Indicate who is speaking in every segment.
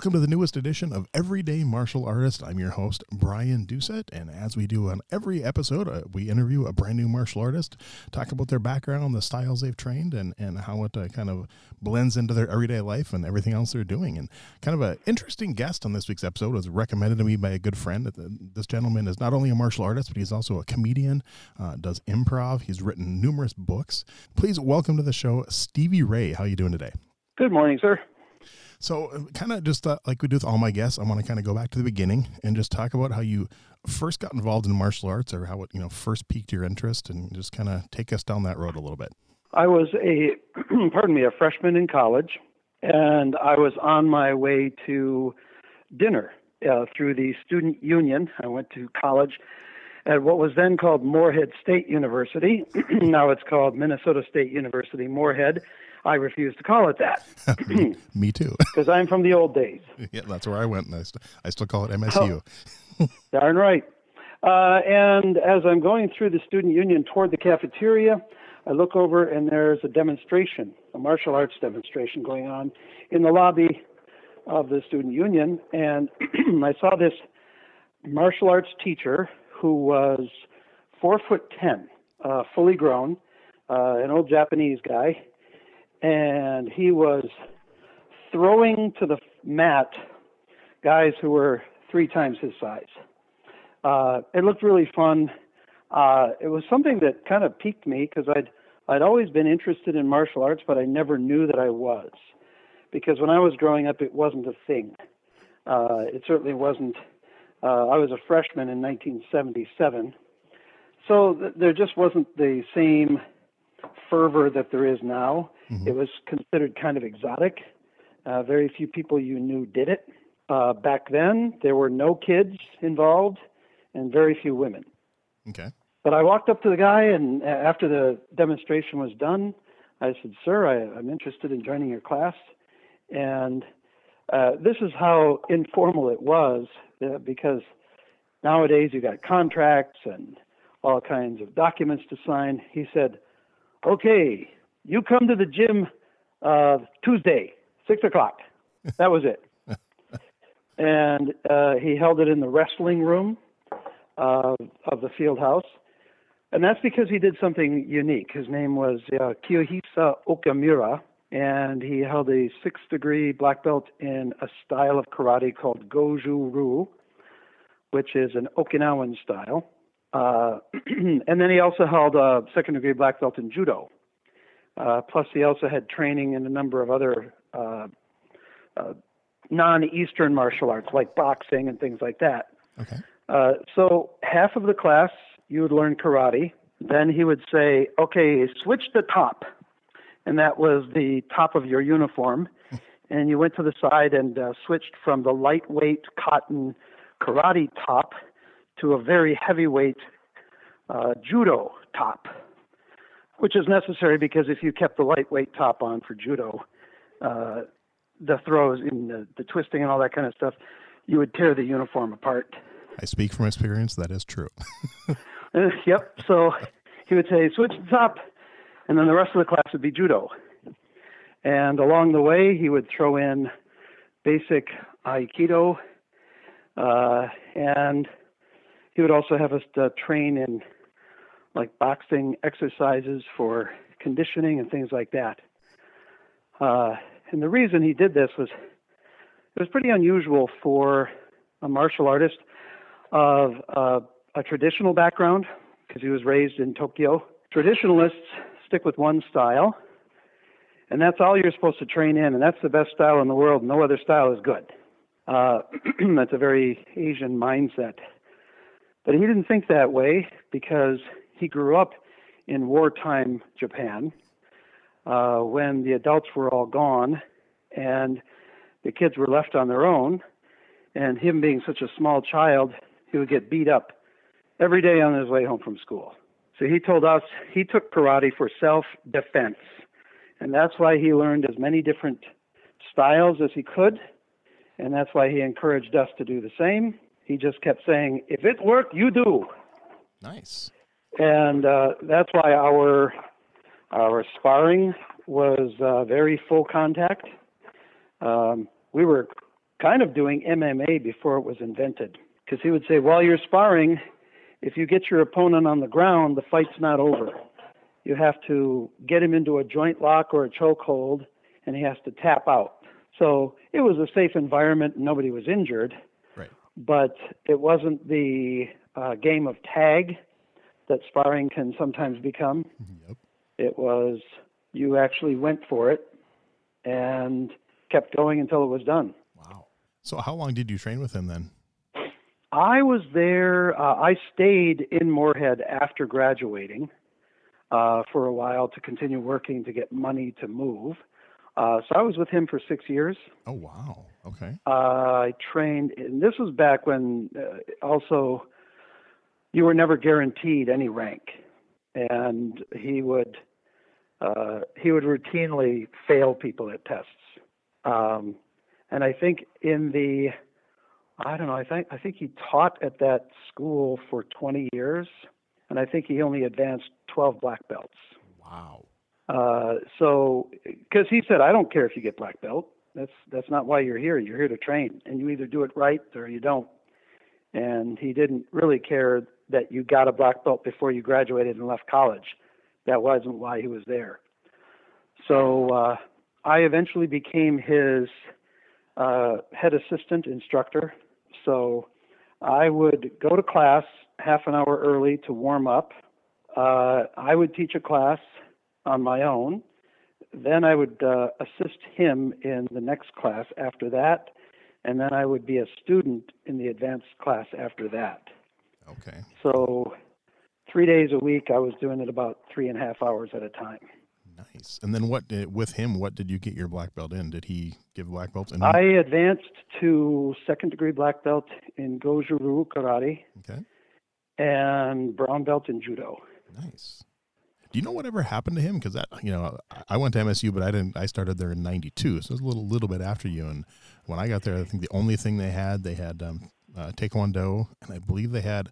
Speaker 1: welcome to the newest edition of Everyday Martial Artist. I'm your host, Brian Doucette, and as we do on every episode, uh, we interview a brand new martial artist, talk about their background, the styles they've trained, and, and how it uh, kind of blends into their everyday life and everything else they're doing. And kind of an interesting guest on this week's episode was recommended to me by a good friend. This gentleman is not only a martial artist, but he's also a comedian, uh, does improv. He's written numerous books. Please welcome to the show, Stevie Ray. How are you doing today?
Speaker 2: Good morning, sir.
Speaker 1: So, uh, kind of just uh, like we do with all my guests, I want to kind of go back to the beginning and just talk about how you first got involved in martial arts, or how it you know first piqued your interest, and just kind of take us down that road a little bit.
Speaker 2: I was a, pardon me, a freshman in college, and I was on my way to dinner uh, through the student union. I went to college at what was then called Moorhead State University. now it's called Minnesota State University Moorhead. I refuse to call it that.
Speaker 1: Me too.
Speaker 2: Because I'm from the old days.
Speaker 1: Yeah, that's where I went, and I, st- I still call it MSU.
Speaker 2: Oh, darn right. Uh, and as I'm going through the student union toward the cafeteria, I look over and there's a demonstration, a martial arts demonstration going on in the lobby of the student union. And I saw this martial arts teacher who was four foot ten, uh, fully grown, uh, an old Japanese guy, and he was throwing to the mat guys who were three times his size. Uh, it looked really fun. Uh, it was something that kind of piqued me because I'd I'd always been interested in martial arts, but I never knew that I was, because when I was growing up, it wasn't a thing. Uh, it certainly wasn't. Uh, I was a freshman in 1977, so th- there just wasn't the same fervor that there is now. Mm-hmm. It was considered kind of exotic. Uh, very few people you knew did it. Uh, back then, there were no kids involved and very few women.
Speaker 1: Okay.
Speaker 2: But I walked up to the guy, and after the demonstration was done, I said, Sir, I, am interested in joining your class. And uh, this is how informal it was uh, because nowadays you got contracts and all kinds of documents to sign. He said, Okay, you come to the gym uh, Tuesday, six o'clock. That was it. and uh, he held it in the wrestling room uh, of the field house. And that's because he did something unique. His name was uh, Kiyohisa Okamura, and he held a sixth degree black belt in a style of karate called Goju Ryu, which is an Okinawan style. Uh, and then he also held a second degree black belt in judo. Uh, plus, he also had training in a number of other uh, uh non Eastern martial arts like boxing and things like that.
Speaker 1: Okay.
Speaker 2: Uh, so, half of the class, you would learn karate. Then he would say, okay, switch the top. And that was the top of your uniform. and you went to the side and uh, switched from the lightweight cotton karate top to a very heavyweight uh, judo top, which is necessary because if you kept the lightweight top on for judo, uh, the throws and the, the twisting and all that kind of stuff, you would tear the uniform apart.
Speaker 1: I speak from experience. That is true.
Speaker 2: uh, yep. So he would say, switch the top, and then the rest of the class would be judo. And along the way, he would throw in basic aikido, uh, and he would also have us uh, train in like boxing exercises for conditioning and things like that. Uh, and the reason he did this was it was pretty unusual for a martial artist of uh, a traditional background because he was raised in Tokyo Traditionalists stick with one style, and that's all you're supposed to train in, and that's the best style in the world. No other style is good. Uh, that's a very Asian mindset. But he didn't think that way because he grew up in wartime Japan uh, when the adults were all gone and the kids were left on their own. And him being such a small child, he would get beat up every day on his way home from school. So he told us he took karate for self defense. And that's why he learned as many different styles as he could. And that's why he encouraged us to do the same. He just kept saying, if it worked, you do.
Speaker 1: Nice.
Speaker 2: And uh, that's why our our sparring was uh, very full contact. Um, we were kind of doing MMA before it was invented because he would say, while you're sparring, if you get your opponent on the ground, the fight's not over. You have to get him into a joint lock or a chokehold, and he has to tap out. So it was a safe environment, and nobody was injured.
Speaker 1: Right.
Speaker 2: But it wasn't the uh, game of tag that sparring can sometimes become.
Speaker 1: Yep.
Speaker 2: It was you actually went for it and kept going until it was done.
Speaker 1: Wow. So how long did you train with him then?
Speaker 2: I was there. Uh, I stayed in Moorhead after graduating uh, for a while to continue working to get money to move. Uh, so I was with him for six years.
Speaker 1: Oh wow. Okay.
Speaker 2: Uh, I trained, and this was back when uh, also you were never guaranteed any rank, and he would uh, he would routinely fail people at tests. Um, and I think in the I don't know. I think I think he taught at that school for 20 years, and I think he only advanced 12 black belts.
Speaker 1: Wow.
Speaker 2: Uh, so, because he said, I don't care if you get black belt. That's that's not why you're here. You're here to train, and you either do it right or you don't. And he didn't really care that you got a black belt before you graduated and left college. That wasn't why he was there. So uh, I eventually became his uh, head assistant instructor. So I would go to class half an hour early to warm up. Uh, I would teach a class on my own. Then I would uh, assist him in the next class after that, and then I would be a student in the advanced class after that.
Speaker 1: Okay.
Speaker 2: So, three days a week, I was doing it about three and a half hours at a time.
Speaker 1: Nice. And then what did, with him? What did you get your black belt in? Did he give black belts? In?
Speaker 2: I advanced to second degree black belt in Goju-Ryu karate
Speaker 1: okay.
Speaker 2: and brown belt in judo.
Speaker 1: Nice. Do you know whatever happened to him? Because that you know, I went to MSU, but I didn't. I started there in '92, so it was a little little bit after you. And when I got there, I think the only thing they had they had um, uh, Taekwondo, and I believe they had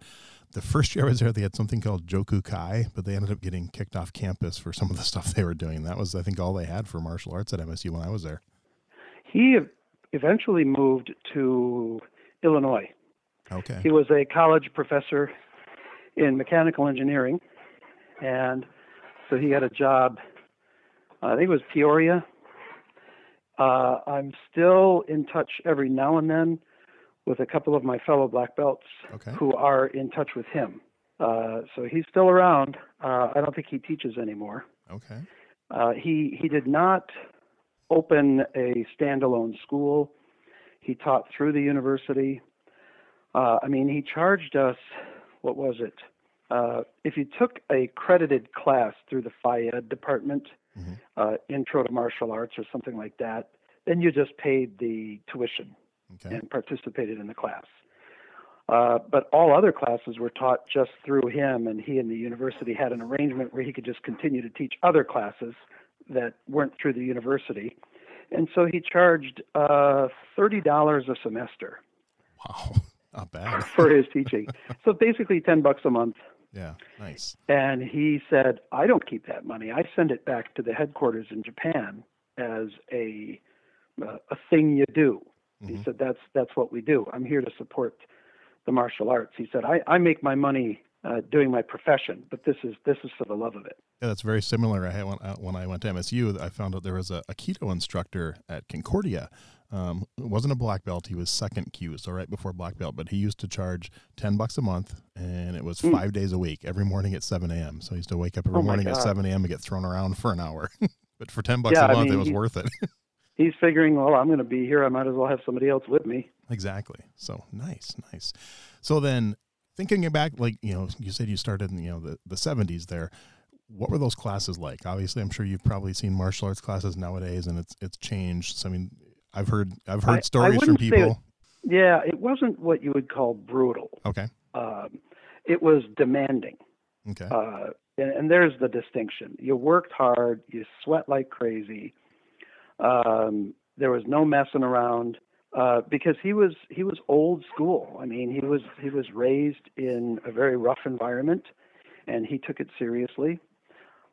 Speaker 1: the first year I was there, they had something called Joku Kai, but they ended up getting kicked off campus for some of the stuff they were doing. That was, I think, all they had for martial arts at MSU when I was there.
Speaker 2: He eventually moved to Illinois.
Speaker 1: Okay.
Speaker 2: He was a college professor in mechanical engineering, and so he had a job. I think it was Peoria. Uh, I'm still in touch every now and then with a couple of my fellow black belts
Speaker 1: Okay.
Speaker 2: who are in touch with him. Uh, so he's still around. Uh, I don't think he teaches anymore.
Speaker 1: Okay.
Speaker 2: Uh, he he did not open a standalone school. He taught through the university. Uh, I mean, he charged us. What was it? Uh, if you took a credited class through the FIED department,
Speaker 1: Mhm.
Speaker 2: uh, Intro to Martial Arts or something like that, then you just paid the tuition
Speaker 1: Okay.
Speaker 2: and participated in the class. Uh, but all other classes were taught just through him, and he and the university had an arrangement where he could just continue to teach other classes that weren't through the university. And so he charged uh, $30 a semester
Speaker 1: Wow. Not bad.
Speaker 2: for his teaching. So basically 10 bucks a month.
Speaker 1: Yeah. Nice.
Speaker 2: And he said, I don't keep that money. I send it back to the headquarters in Japan as a, uh, a thing you do. He
Speaker 1: Mhm.
Speaker 2: said, that's, that's what we do. I'm here to support the martial arts. He said, I, I make my money uh, doing my profession, but this is this is for the love of it.
Speaker 1: Yeah, that's very similar. I when, uh, when I went to MSU, I found out there was a, aikido instructor at Concordia. Um, it wasn't a black belt; he was second kyu, so right before black belt. But he used to charge ten bucks a month, and it was mm. five days a week, every morning at seven a.m. So he used to wake up every oh morning God. at seven a.m. and get thrown around for an hour. but for ten bucks yeah, a month, I mean, it was worth it.
Speaker 2: he's figuring, well, I'm going to be here. I might as well have somebody else with me.
Speaker 1: Exactly. So nice, nice. So then, thinking back, like you know, you said you started in you know the the 70s there what were those classes like? Obviously, I'm sure you've probably seen martial arts classes nowadays, and it's it's changed. So, I mean, I've heard I've heard I, stories I from people. It,
Speaker 2: yeah, it wasn't what you would call brutal.
Speaker 1: Okay.
Speaker 2: Um, it was demanding.
Speaker 1: Okay.
Speaker 2: Uh, and, and, there's the distinction. You worked hard. You sweat like crazy. Um, there was no messing around uh, because he was he was old school. I mean, he was he was raised in a very rough environment, and he took it seriously.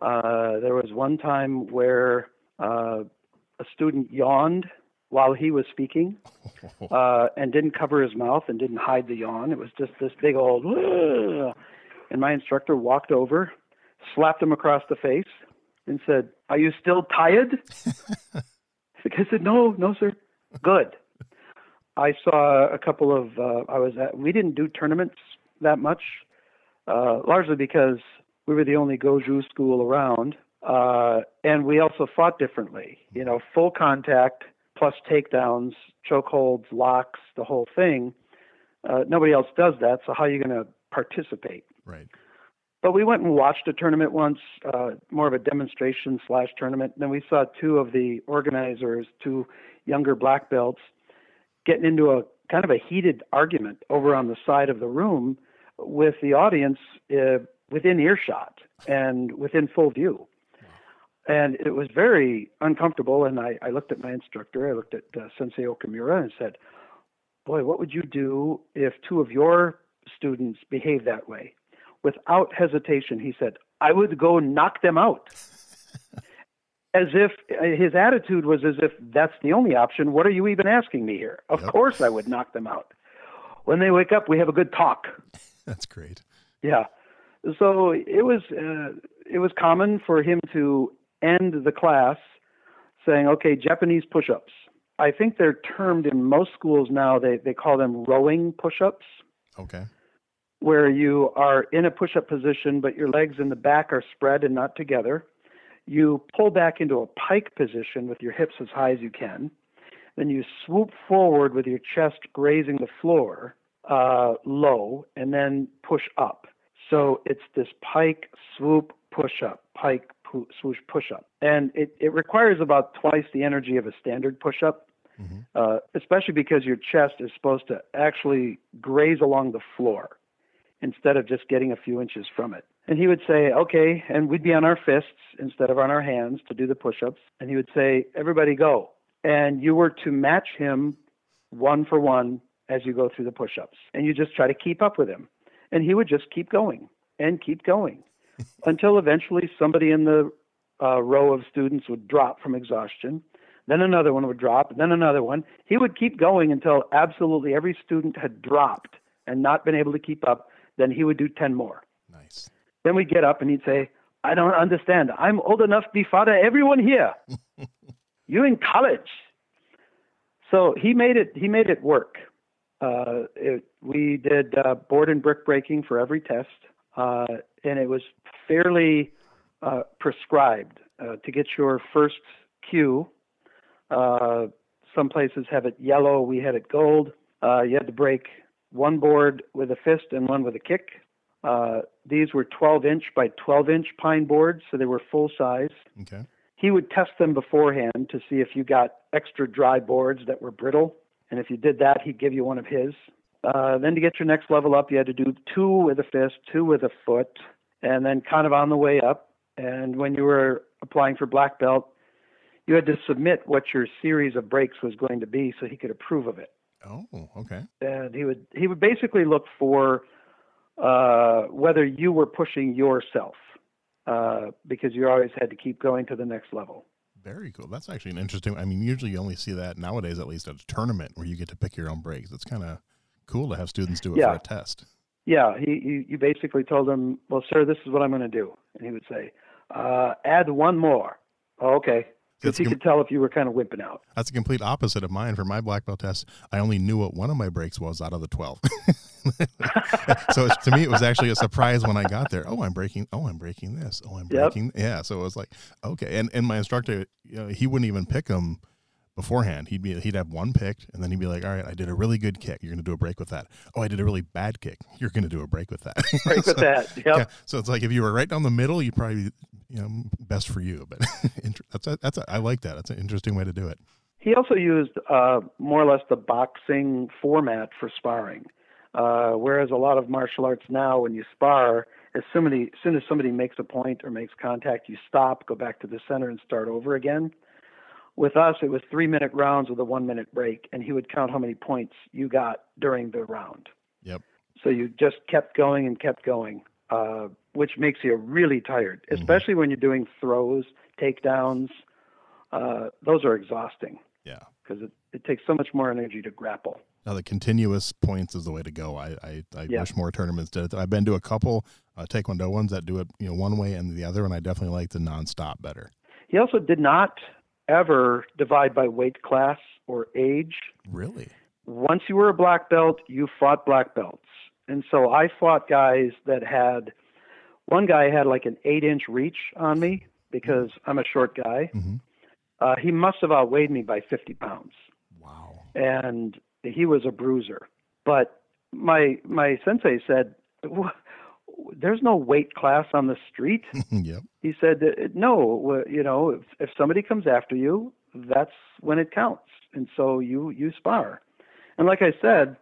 Speaker 2: Uh, there was one time where uh, a student yawned while he was speaking uh, and didn't cover his mouth and didn't hide the yawn. It was just this big old, and my instructor walked over, slapped him across the face, and said, "Are you still tired?" I said, "No, no, sir. Good." I saw a couple of. Uh, I was at. We didn't do tournaments that much, uh, largely because we were the only Goju school around, uh, and we also fought differently. You know, full contact plus takedowns, chokeholds, locks, the whole thing. Uh, nobody else does that, so how are you going to participate?
Speaker 1: Right.
Speaker 2: But we went and watched a tournament once, uh, more of a demonstration slash tournament. Then we saw two of the organizers, two younger black belts, getting into a kind of a heated argument over on the side of the room with the audience uh, within earshot and within full view and it was very uncomfortable. And I, I looked at my instructor, I looked at uh, Sensei Okamura, and said, "Boy, what would you do if two of your students behave that way?" Without hesitation, he said, "I would go knock them out." As if uh, his attitude was as if that's the only option. What are you even asking me here? Of yep. course, I would knock them out. When they wake up, we have a good talk.
Speaker 1: That's great.
Speaker 2: Yeah. So it was uh, it was common for him to end the class saying, okay, Japanese push ups. I think they're termed in most schools now, they, they call them rowing push ups.
Speaker 1: Okay.
Speaker 2: Where you are in a push up position, but your legs in the back are spread and not together. You pull back into a pike position with your hips as high as you can. Then you swoop forward with your chest grazing the floor uh, low and then push up. So it's this pike, swoop, push up, pike, swoosh push up. And it, it requires about twice the energy of a standard push up, mm-hmm. uh, especially because your chest is supposed to actually graze along the floor instead of just getting a few inches from it. And he would say, okay, and we'd be on our fists instead of on our hands to do the push ups. And he would say, everybody go. And you were to match him one for one as you go through the push ups. And you just try to keep up with him. And he would just keep going and keep going until eventually somebody in the uh, row of students would drop from exhaustion. Then another one would drop, then another one. He would keep going until absolutely every student had dropped and not been able to keep up. Then he would do 10 more.
Speaker 1: Nice.
Speaker 2: Then we'd get up and he'd say, I don't understand. I'm old enough to be father everyone here. You're in college. So he made it. He made it work. Uh, it, we did uh, board and brick breaking for every test. Uh, and it was fairly uh, prescribed uh, to get your first kyu. Uh, some places have it yellow, we had it gold. Uh, you had to break one board with a fist and one with a kick. Uh, these were 12 inch by 12 inch pine boards, so they were full size.
Speaker 1: Okay.
Speaker 2: He would test them beforehand to see if you got extra dry boards that were brittle. And if you did that, he'd give you one of his. Uh, then to get your next level up, you had to do two with a fist, two with a foot, and then kind of on the way up. And when you were applying for black belt, you had to submit what your series of breaks was going to be so he could approve of it.
Speaker 1: Oh, okay.
Speaker 2: And he would he would basically look for uh, whether you were pushing yourself uh, because you always had to keep going to the next level.
Speaker 1: Very cool. That's actually an interesting. I mean, usually you only see that nowadays, at least at a tournament where you get to pick your own breaks. It's kind of cool to have students do it yeah. for a test.
Speaker 2: Yeah, he, he you basically told him, "Well, sir, this is what I'm going to do," and he would say, uh, "Add one more." Oh, okay, because he
Speaker 1: com-
Speaker 2: could tell if you were kind of wimping out.
Speaker 1: That's a complete opposite of mine. For my black belt test, I only knew what one of my breaks was out of the 12. so it's, to me, it was actually a surprise when I got there. Oh, I'm breaking. Oh, I'm breaking this. Oh, I'm
Speaker 2: Yep.
Speaker 1: breaking. Yeah. So it was like, okay. And, and my instructor, you know, he wouldn't even pick them beforehand. He'd be, he'd have one picked and then he'd be like, all right, I did a really good kick. You're going to do a break with that. Oh, I did a really bad kick. You're going to do a break with that.
Speaker 2: Break
Speaker 1: So-
Speaker 2: with that. Yep.
Speaker 1: yeah. So it's like if you were right down the middle, you'd probably, you know, best for you. But that's a, that's a, I like that. That's an interesting way to do it.
Speaker 2: He also used uh, more or less the boxing format for sparring, uh, whereas a lot of martial arts now, when you spar, as soon as somebody makes a point or makes contact, you stop, go back to the center, and start over again. With us, it was three-minute rounds with a one-minute break, and he would count how many points you got during the round.
Speaker 1: Yep.
Speaker 2: So you just kept going and kept going, uh, which makes you really tired,
Speaker 1: Mhm.
Speaker 2: especially when you're doing throws, takedowns. Uh, those are exhausting
Speaker 1: Yeah.
Speaker 2: because it, it takes so much more energy to grapple.
Speaker 1: Now the continuous points is the way to go. I I, I
Speaker 2: Yeah.
Speaker 1: wish more tournaments did it. I've been to a couple uh, Taekwondo ones that do it, you know, one way and the other, and I definitely like the nonstop better.
Speaker 2: He also did not ever divide by weight class or age.
Speaker 1: Really?
Speaker 2: Once you were a black belt, you fought black belts. And so I fought guys that had, one guy had like an eight inch reach on me because I'm a short guy.
Speaker 1: hmm
Speaker 2: Uh, he must have outweighed me by 50 pounds.
Speaker 1: Wow.
Speaker 2: and he was a bruiser. But my my sensei said, "Wh- "There's no weight class on the street."
Speaker 1: yep.
Speaker 2: He said, "Uh, "No, you know, if, if somebody comes after you, that's when it counts, and so you you spar." And like I said,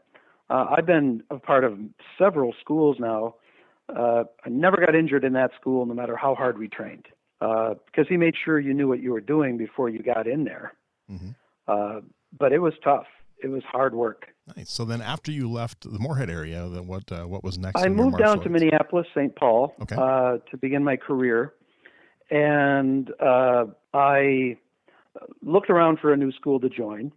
Speaker 2: uh, I've been a part of several schools now. Uh, I never got injured in that school, no matter how hard we trained, uh, because he made sure you knew what you were doing before you got in there.
Speaker 1: hmm
Speaker 2: Uh, but it was tough. It was hard work.
Speaker 1: Nice. So then, after you left the Moorhead area, then what uh, what was next?
Speaker 2: I moved down
Speaker 1: martial
Speaker 2: to? Minneapolis, St. Paul,
Speaker 1: Okay.
Speaker 2: uh, to begin my career, and uh, I looked around for a new school to join.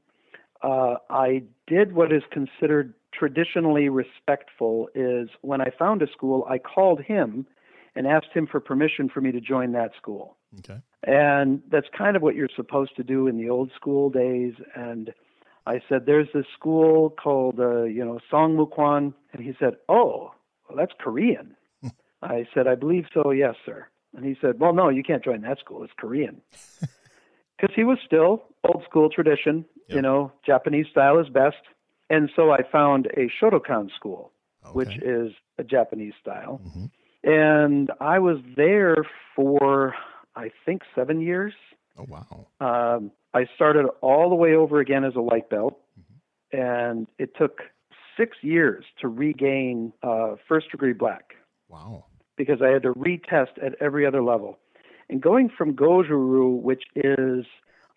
Speaker 2: Uh, I did what is considered traditionally respectful. Is when I found a school, I called him and asked him for permission for me to join that school.
Speaker 1: Okay.
Speaker 2: And that's kind of what you're supposed to do in the old school days. And I said, "There's this school called, uh, you know, Songmukwan," and he said, "Oh, well, that's Korean." I said, "I believe so, yes, sir." And he said, "Well, no, you can't join that school. It's Korean." Because he was still old school tradition, you know, Japanese style is best. And so I found a Shotokan school, which is a Japanese style.
Speaker 1: Mhm.
Speaker 2: And I was there for, I think, seven years.
Speaker 1: Oh wow.
Speaker 2: Um, I started all the way over again as a white belt, and it took six years to regain uh, first degree black
Speaker 1: Wow.
Speaker 2: because I had to retest at every other level. And going from Goju-Ryu, which is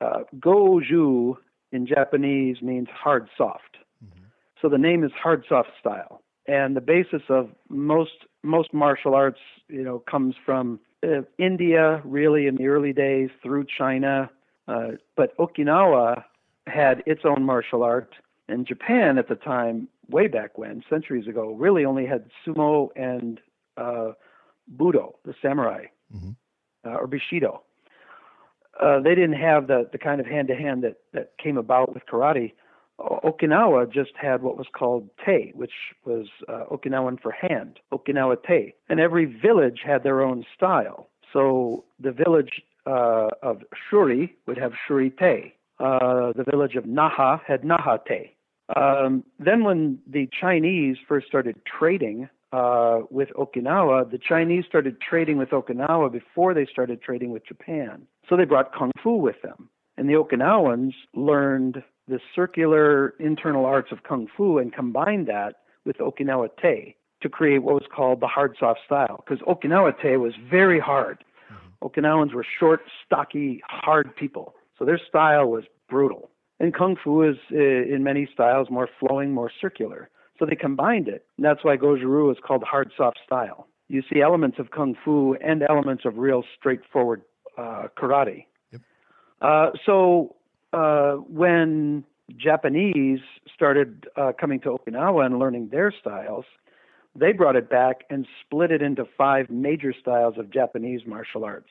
Speaker 2: uh, Goju in Japanese means hard soft. So the name is hard soft style. And the basis of most most martial arts, you know, comes from uh, India, really in the early days, through China. Uh, but Okinawa had its own martial art, and Japan at the time, way back when, centuries ago, really only had sumo and uh, budo, the samurai,
Speaker 1: Mhm.
Speaker 2: uh, or bushido. Uh, they didn't have the, the kind of hand to hand that that came about with karate. Okinawa just had what was called te, which was uh, Okinawan for hand, Okinawa te. And every village had their own style. So the village uh, of Shuri would have Shuri te. Uh, the village of Naha had Naha te. Um, then, when the Chinese first started trading uh, with Okinawa, the Chinese started trading with Okinawa before they started trading with Japan. So they brought kung fu with them. And the Okinawans learned the circular internal arts of kung fu and combined that with Okinawa te to create what was called the hard soft style. Because Okinawa te was very hard. Okinawans were short, stocky, hard people. So their style was brutal. And kung fu is, uh, in many styles, more flowing, more circular. So they combined it. And that's why Goju-Ryu is called hard soft style. You see elements of kung fu and elements of real straightforward uh, karate.
Speaker 1: Yep.
Speaker 2: Uh, so uh, when Japanese started uh, coming to Okinawa and learning their styles, they brought it back and split it into five major styles of Japanese martial arts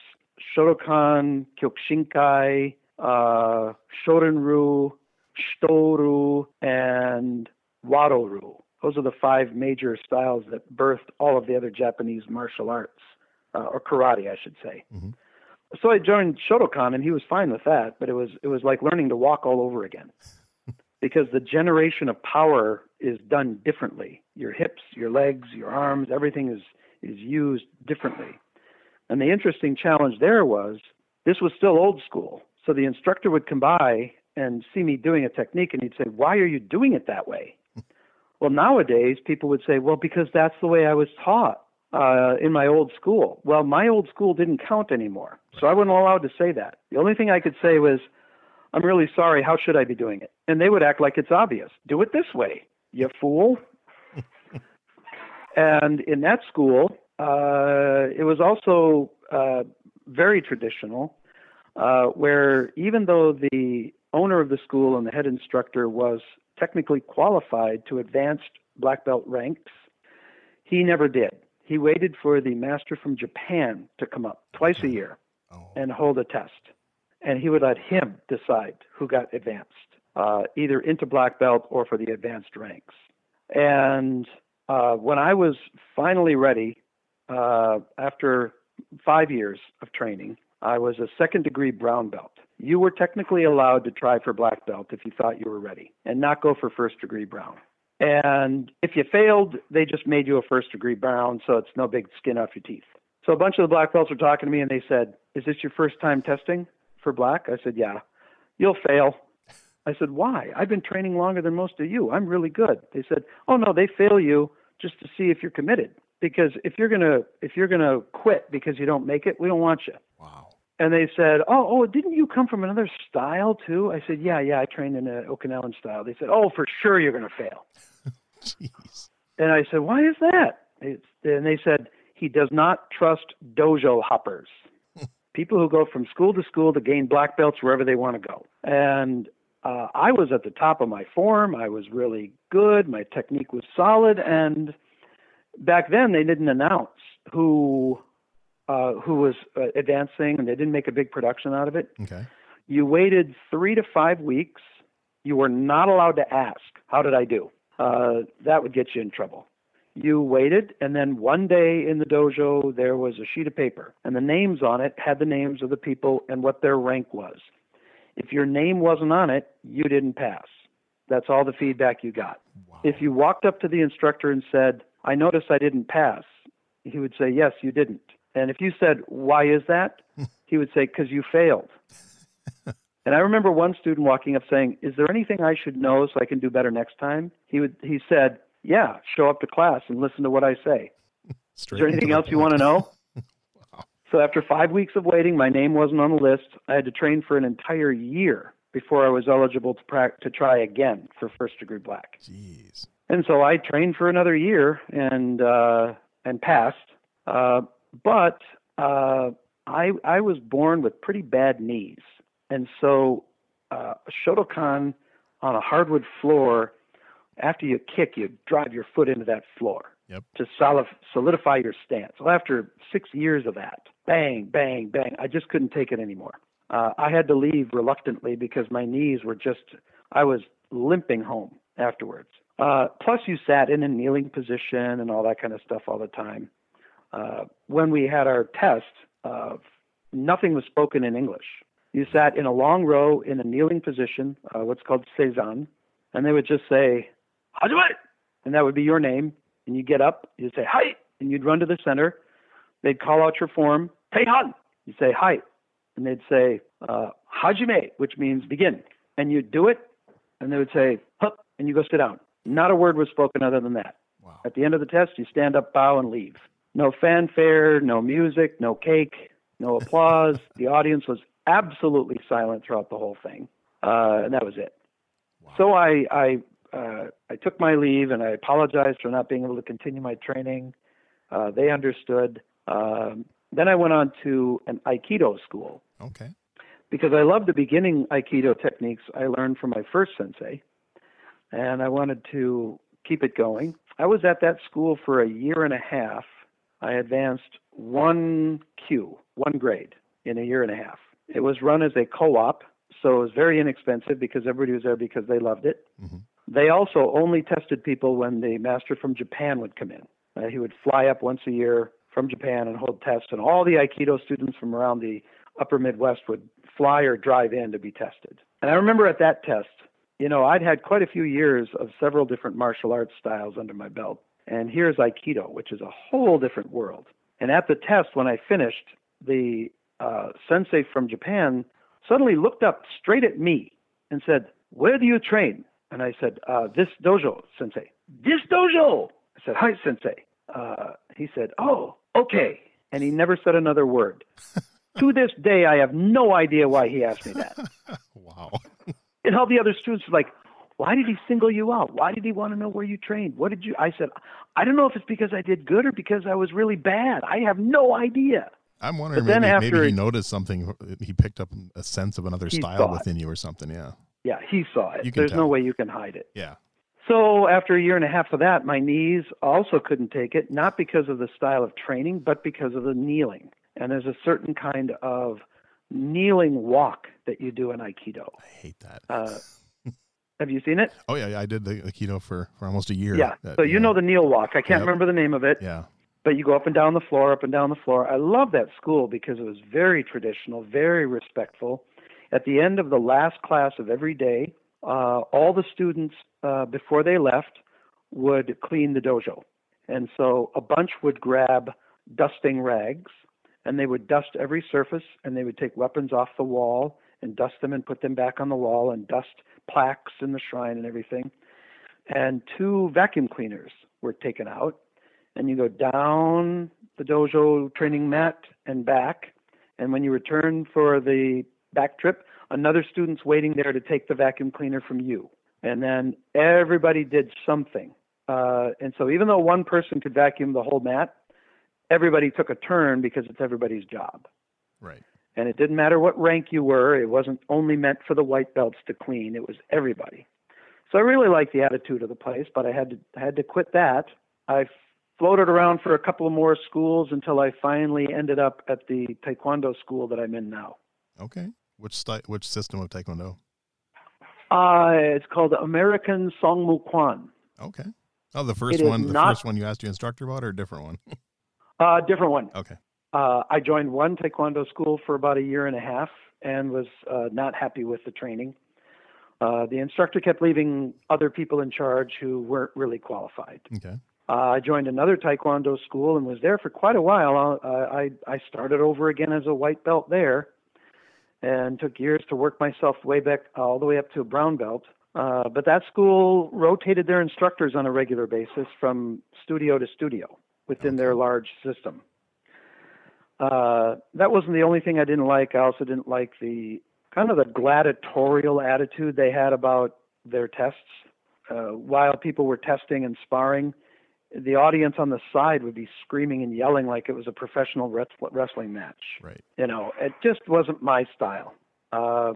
Speaker 2: Shotokan, Kyokushinkai, uh, Shorinryu, Shito-ryu, and Wado-ryu. Those are the five major styles that birthed all of the other Japanese martial arts, uh, or karate, I should say.
Speaker 1: Mm-hmm.
Speaker 2: So I joined Shotokan, and he was fine with that, but it was it was like learning to walk all over again, because the generation of power is done differently. Your hips, your legs, your arms, everything is is used differently. And the interesting challenge there was this was still old school. So the instructor would come by and see me doing a technique, and he'd say, "Why are you doing it that way?" well, nowadays people would say, "Well, because that's the way I was taught." uh, in my old school. Well, my old school didn't count anymore, so I wasn't allowed to say that. The only thing I could say was, "I'm really sorry. How should I be doing it?" And they would act like it's obvious. Do it this way, you fool. And in that school, uh, it was also uh, very traditional, uh, where even though the owner of the school and the head instructor was technically qualified to advanced black belt ranks, he never did he waited for the master from Japan to come up twice a year oh. and hold a test. And he would let him decide who got advanced, uh, either into black belt or for the advanced ranks. And uh, when I was finally ready, uh, after five years of training, I was a second degree brown belt. You were technically allowed to try for black belt if you thought you were ready and not go for first degree brown. And if you failed, they just made you a first degree brown, so it's no big skin off your teeth. So a bunch of the black belts were talking to me and they said, Is this your first time testing for black? I said, Yeah. You'll fail. I said, Why? I've been training longer than most of you. I'm really good. They said, Oh no, they fail you just to see if you're committed. Because if you're gonna if you're gonna quit because you don't make it, we don't want you.
Speaker 1: Wow.
Speaker 2: And they said, "Oh, oh, didn't you come from another style too?" I said, "Yeah, yeah, I trained in an Okinawan style." They said, "Oh, for sure you're going to fail."
Speaker 1: Jeez.
Speaker 2: And I said, "Why is that?" It's, and they said, "He does not trust dojo hoppers, people who go from school to school to gain black belts wherever they want to go." And uh, I was at the top of my form. I was really good. My technique was solid. And back then, they didn't announce who uh, who was uh, advancing, and they didn't make a big production out of it.
Speaker 1: Okay.
Speaker 2: You waited three to five weeks. You were not allowed to ask, "How did I do?" Uh, that would get you in trouble. You waited, and then one day in the dojo, there was a sheet of paper, and the names on it had the names of the people and what their rank was. If your name wasn't on it, you didn't pass. That's all the feedback you got.
Speaker 1: Wow.
Speaker 2: If you walked up to the instructor and said, I noticed I didn't pass, he would say, Yes, you didn't. And if you said, Why is that? he would say, Because you failed. and I remember one student walking up saying, Is there anything I should know so I can do better next time? He would he said, Yeah, show up to class and listen to what I say.
Speaker 1: Straight
Speaker 2: Is there anything else you want to know? So after five weeks of waiting, my name wasn't on the list. I had to train for an entire year before I was eligible to pra- to try again for first degree black.
Speaker 1: Jeez.
Speaker 2: And so I trained for another year and uh, and passed. Uh, but uh, I I was born with pretty bad knees, and so uh, a Shotokan on a hardwood floor. After you kick, you drive your foot into that floor
Speaker 1: Yep.
Speaker 2: to solidify your stance. Well, after six years of that, bang, bang, bang, I just couldn't take it anymore. Uh, I had to leave reluctantly because my knees were just, I was limping home afterwards. Uh, plus, you sat in a kneeling position and all that kind of stuff all the time. Uh, when we had our test, uh, nothing was spoken in English. You sat in a long row in a kneeling position, uh, what's called seizan, and they would just say, Hajime! And that would be your name. And you get up, you'd say, Hi! And you'd run to the center. They'd call out your form, Teihan! You'd say, Hi! And they'd say, uh, Hajime, which means begin. And you'd do it, and they would say, Hup! And you go sit down. Not a word was spoken other than that.
Speaker 1: Wow.
Speaker 2: At the end of the test, you stand up, bow, and leave. No fanfare, no music, no cake, no applause. the audience was absolutely silent throughout the whole thing, uh, and that was it.
Speaker 1: Wow.
Speaker 2: So I I uh, I took my leave and I apologized for not being able to continue my training. Uh, they understood. Um, then I went on to an Aikido school
Speaker 1: Okay.
Speaker 2: because I loved the beginning Aikido techniques I learned from my first sensei, and I wanted to keep it going. I was at that school for a year and a half. I advanced one kyu, one grade in a year and a half. It was run as a co-op, so it was very inexpensive because everybody was there because they loved it.
Speaker 1: Mhm.
Speaker 2: They also only tested people when the master from Japan would come in. Uh, he would fly up once a year from Japan and hold tests, and all the Aikido students from around the upper Midwest would fly or drive in to be tested. And I remember at that test, you know, I'd had quite a few years of several different martial arts styles under my belt. And here's Aikido, which is a whole different world. And at the test, when I finished, the uh, sensei from Japan suddenly looked up straight at me and said, Where do you train? And I said, uh, This dojo, sensei. This dojo! I said, Hi, sensei. Uh, he said, Oh, okay. And he never said another word. to this day, I have no idea why he asked me that.
Speaker 1: wow.
Speaker 2: And all the other students were like, why did he single you out? Why did he want to know where you trained? What did you? I said, I don't know if it's because I did good or because I was really bad. I have no idea.
Speaker 1: I'm wondering
Speaker 2: But then after-
Speaker 1: maybe he noticed something. He picked up a sense of another style
Speaker 2: it.
Speaker 1: within you or something. Yeah.
Speaker 2: Yeah, he saw it. There's no way you can hide it.
Speaker 1: Yeah.
Speaker 2: So after a year and a half of that, my knees also couldn't take it, not because of the style of training, but because of the kneeling. And there's a certain kind of kneeling walk that you do in Aikido.
Speaker 1: I hate that.
Speaker 2: Uh, have you seen it?
Speaker 1: oh yeah, yeah, I did the Aikido for, for almost a year.
Speaker 2: Yeah.
Speaker 1: That-
Speaker 2: So you
Speaker 1: yeah.
Speaker 2: know the kneel walk. I can't
Speaker 1: Yep.
Speaker 2: remember the name of it.
Speaker 1: Yeah.
Speaker 2: but you go up and down the floor, up and down the floor. I love that school because it was very traditional, very respectful. At the end of the last class of every day, uh, all the students, uh, before they left, would clean the dojo. And so a bunch would grab dusting rags and they would dust every surface and they would take weapons off the wall and dust them and put them back on the wall and dust plaques in the shrine and everything. And two vacuum cleaners were taken out and you go down the dojo training mat and back. And when you return for the back trip, another student's waiting there to take the vacuum cleaner from you. And then everybody did something. Uh, and so even though one person could vacuum the whole mat, everybody took a turn because it's everybody's job.
Speaker 1: Right.
Speaker 2: And it didn't matter what rank you were, it wasn't only meant for the white belts to clean, it was everybody. So I really liked the attitude of the place, but I had to I had to quit that. I floated around for a couple of more schools until I finally ended up at the taekwondo school that I'm in now.
Speaker 1: Okay. Which which system of Taekwondo?
Speaker 2: Uh, it's called American Song Songmu Kwan.
Speaker 1: Okay. Oh, the first
Speaker 2: is
Speaker 1: one. The
Speaker 2: not-
Speaker 1: first one you asked your instructor about, or a different one?
Speaker 2: Uh, different one.
Speaker 1: okay.
Speaker 2: Uh, I joined one taekwondo school for about a year and a half and was uh, not happy with the training. Uh, the instructor kept leaving other people in charge who weren't really qualified.
Speaker 1: Okay.
Speaker 2: Uh, I joined another taekwondo school and was there for quite a while. Uh, I I started over again as a white belt there, and took years to work myself way back all the way up to a brown belt. Uh, but that school rotated their instructors on a regular basis from studio to studio within their large system. Uh, that wasn't the only thing I didn't like. I also didn't like the kind of the gladiatorial attitude they had about their tests. Uh, while people were testing and sparring, the audience on the side would be screaming and yelling like it was a professional wrestling match.
Speaker 1: Right.
Speaker 2: You know, it just wasn't my style. Uh,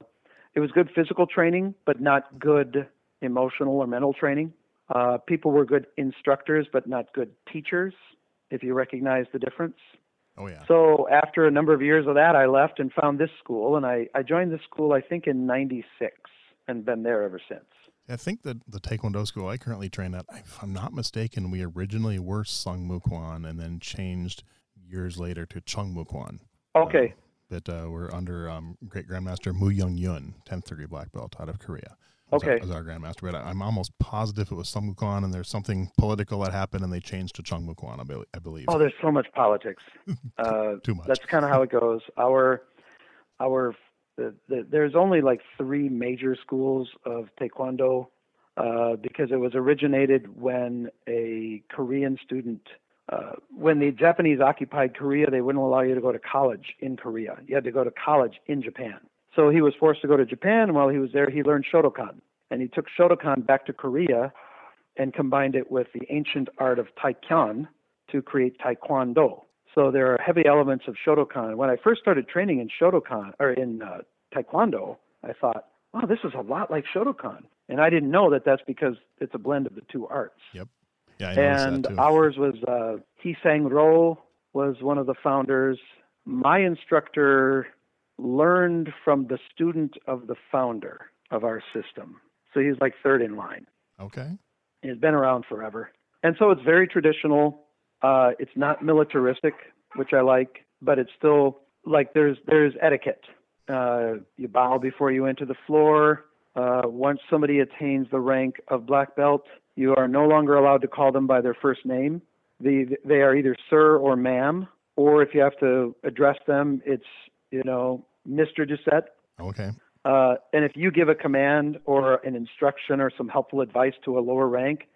Speaker 2: it was good physical training, but not good emotional or mental training. Uh, people were good instructors, but not good teachers, if you recognize the difference.
Speaker 1: Oh yeah.
Speaker 2: So after a number of years of that, I left and found this school, and I, I joined this school, I think, in 96 and been there ever since.
Speaker 1: I think that the Taekwondo school I currently train at, if I'm not mistaken, we originally were Sung Mu Kwan and then changed years later to Chung Mu Kwan.
Speaker 2: Okay.
Speaker 1: That uh, we're under um, Great Grandmaster Mu Young Yun, 10th degree black belt out of Korea. As
Speaker 2: Okay.
Speaker 1: Our, as our Grandmaster. But I- I'm almost positive it was Sung Mu Kwan and there's something political that happened and they changed to Chung Mu Kwan, I bel- I believe.
Speaker 2: Oh, there's so much politics. Uh,
Speaker 1: Too much.
Speaker 2: That's kind of how it goes. Our, our, the, the, there's only like three major schools of Taekwondo uh, because it was originated when a Korean student, uh, when the Japanese occupied Korea, they wouldn't allow you to go to college in Korea. You had to go to college in Japan. So he was forced to go to Japan. and While he was there, he learned Shotokan, and he took Shotokan back to Korea and combined it with the ancient art of Taekyon to create Taekwondo. So there are heavy elements of Shotokan. When I first started training in Shotokan or in uh, Taekwondo, I thought, "Wow, this is a lot like Shotokan," and I didn't know that that's because it's a blend of the two arts.
Speaker 1: Yep. Yeah, I
Speaker 2: and
Speaker 1: that too.
Speaker 2: ours was uh, Hee Sang Ro was one of the founders. My instructor learned from the student of the founder of our system, so he's like third in line.
Speaker 1: okay.
Speaker 2: It's been around forever, and so it's very traditional. Uh, it's not militaristic, which I like, but it's still like there's there's etiquette. Uh, you bow before you enter the floor. Uh, once somebody attains the rank of black belt, you are no longer allowed to call them by their first name. The, they are either sir or ma'am, or if you have to address them, it's you know Mr. Doucette.
Speaker 1: Okay.
Speaker 2: Uh, and if you give a command or an instruction or some helpful advice to a lower rank,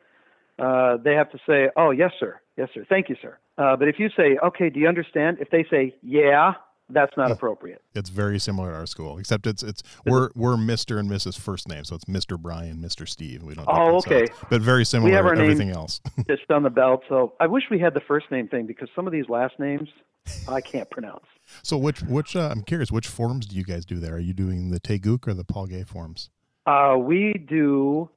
Speaker 2: uh, they have to say, "Oh, yes, sir. Yes, sir. Thank you, sir." Uh, but if you say, "Okay, do you understand?" If they say, "Yeah," that's not appropriate.
Speaker 1: It's very similar at our school, except it's it's we're we're Mr. and Mrs. first name, so it's Mr. Brian, Mr. Steve. We don't.
Speaker 2: Oh, okay.
Speaker 1: but very similar.
Speaker 2: We have our
Speaker 1: to everything else.
Speaker 2: Just on the belt. So I wish we had the first name thing because some of these last names I can't pronounce.
Speaker 1: so which which uh, I'm curious, which forms do you guys do there? Are you doing the Taeguk or the Palgwe forms,
Speaker 2: Uh, we do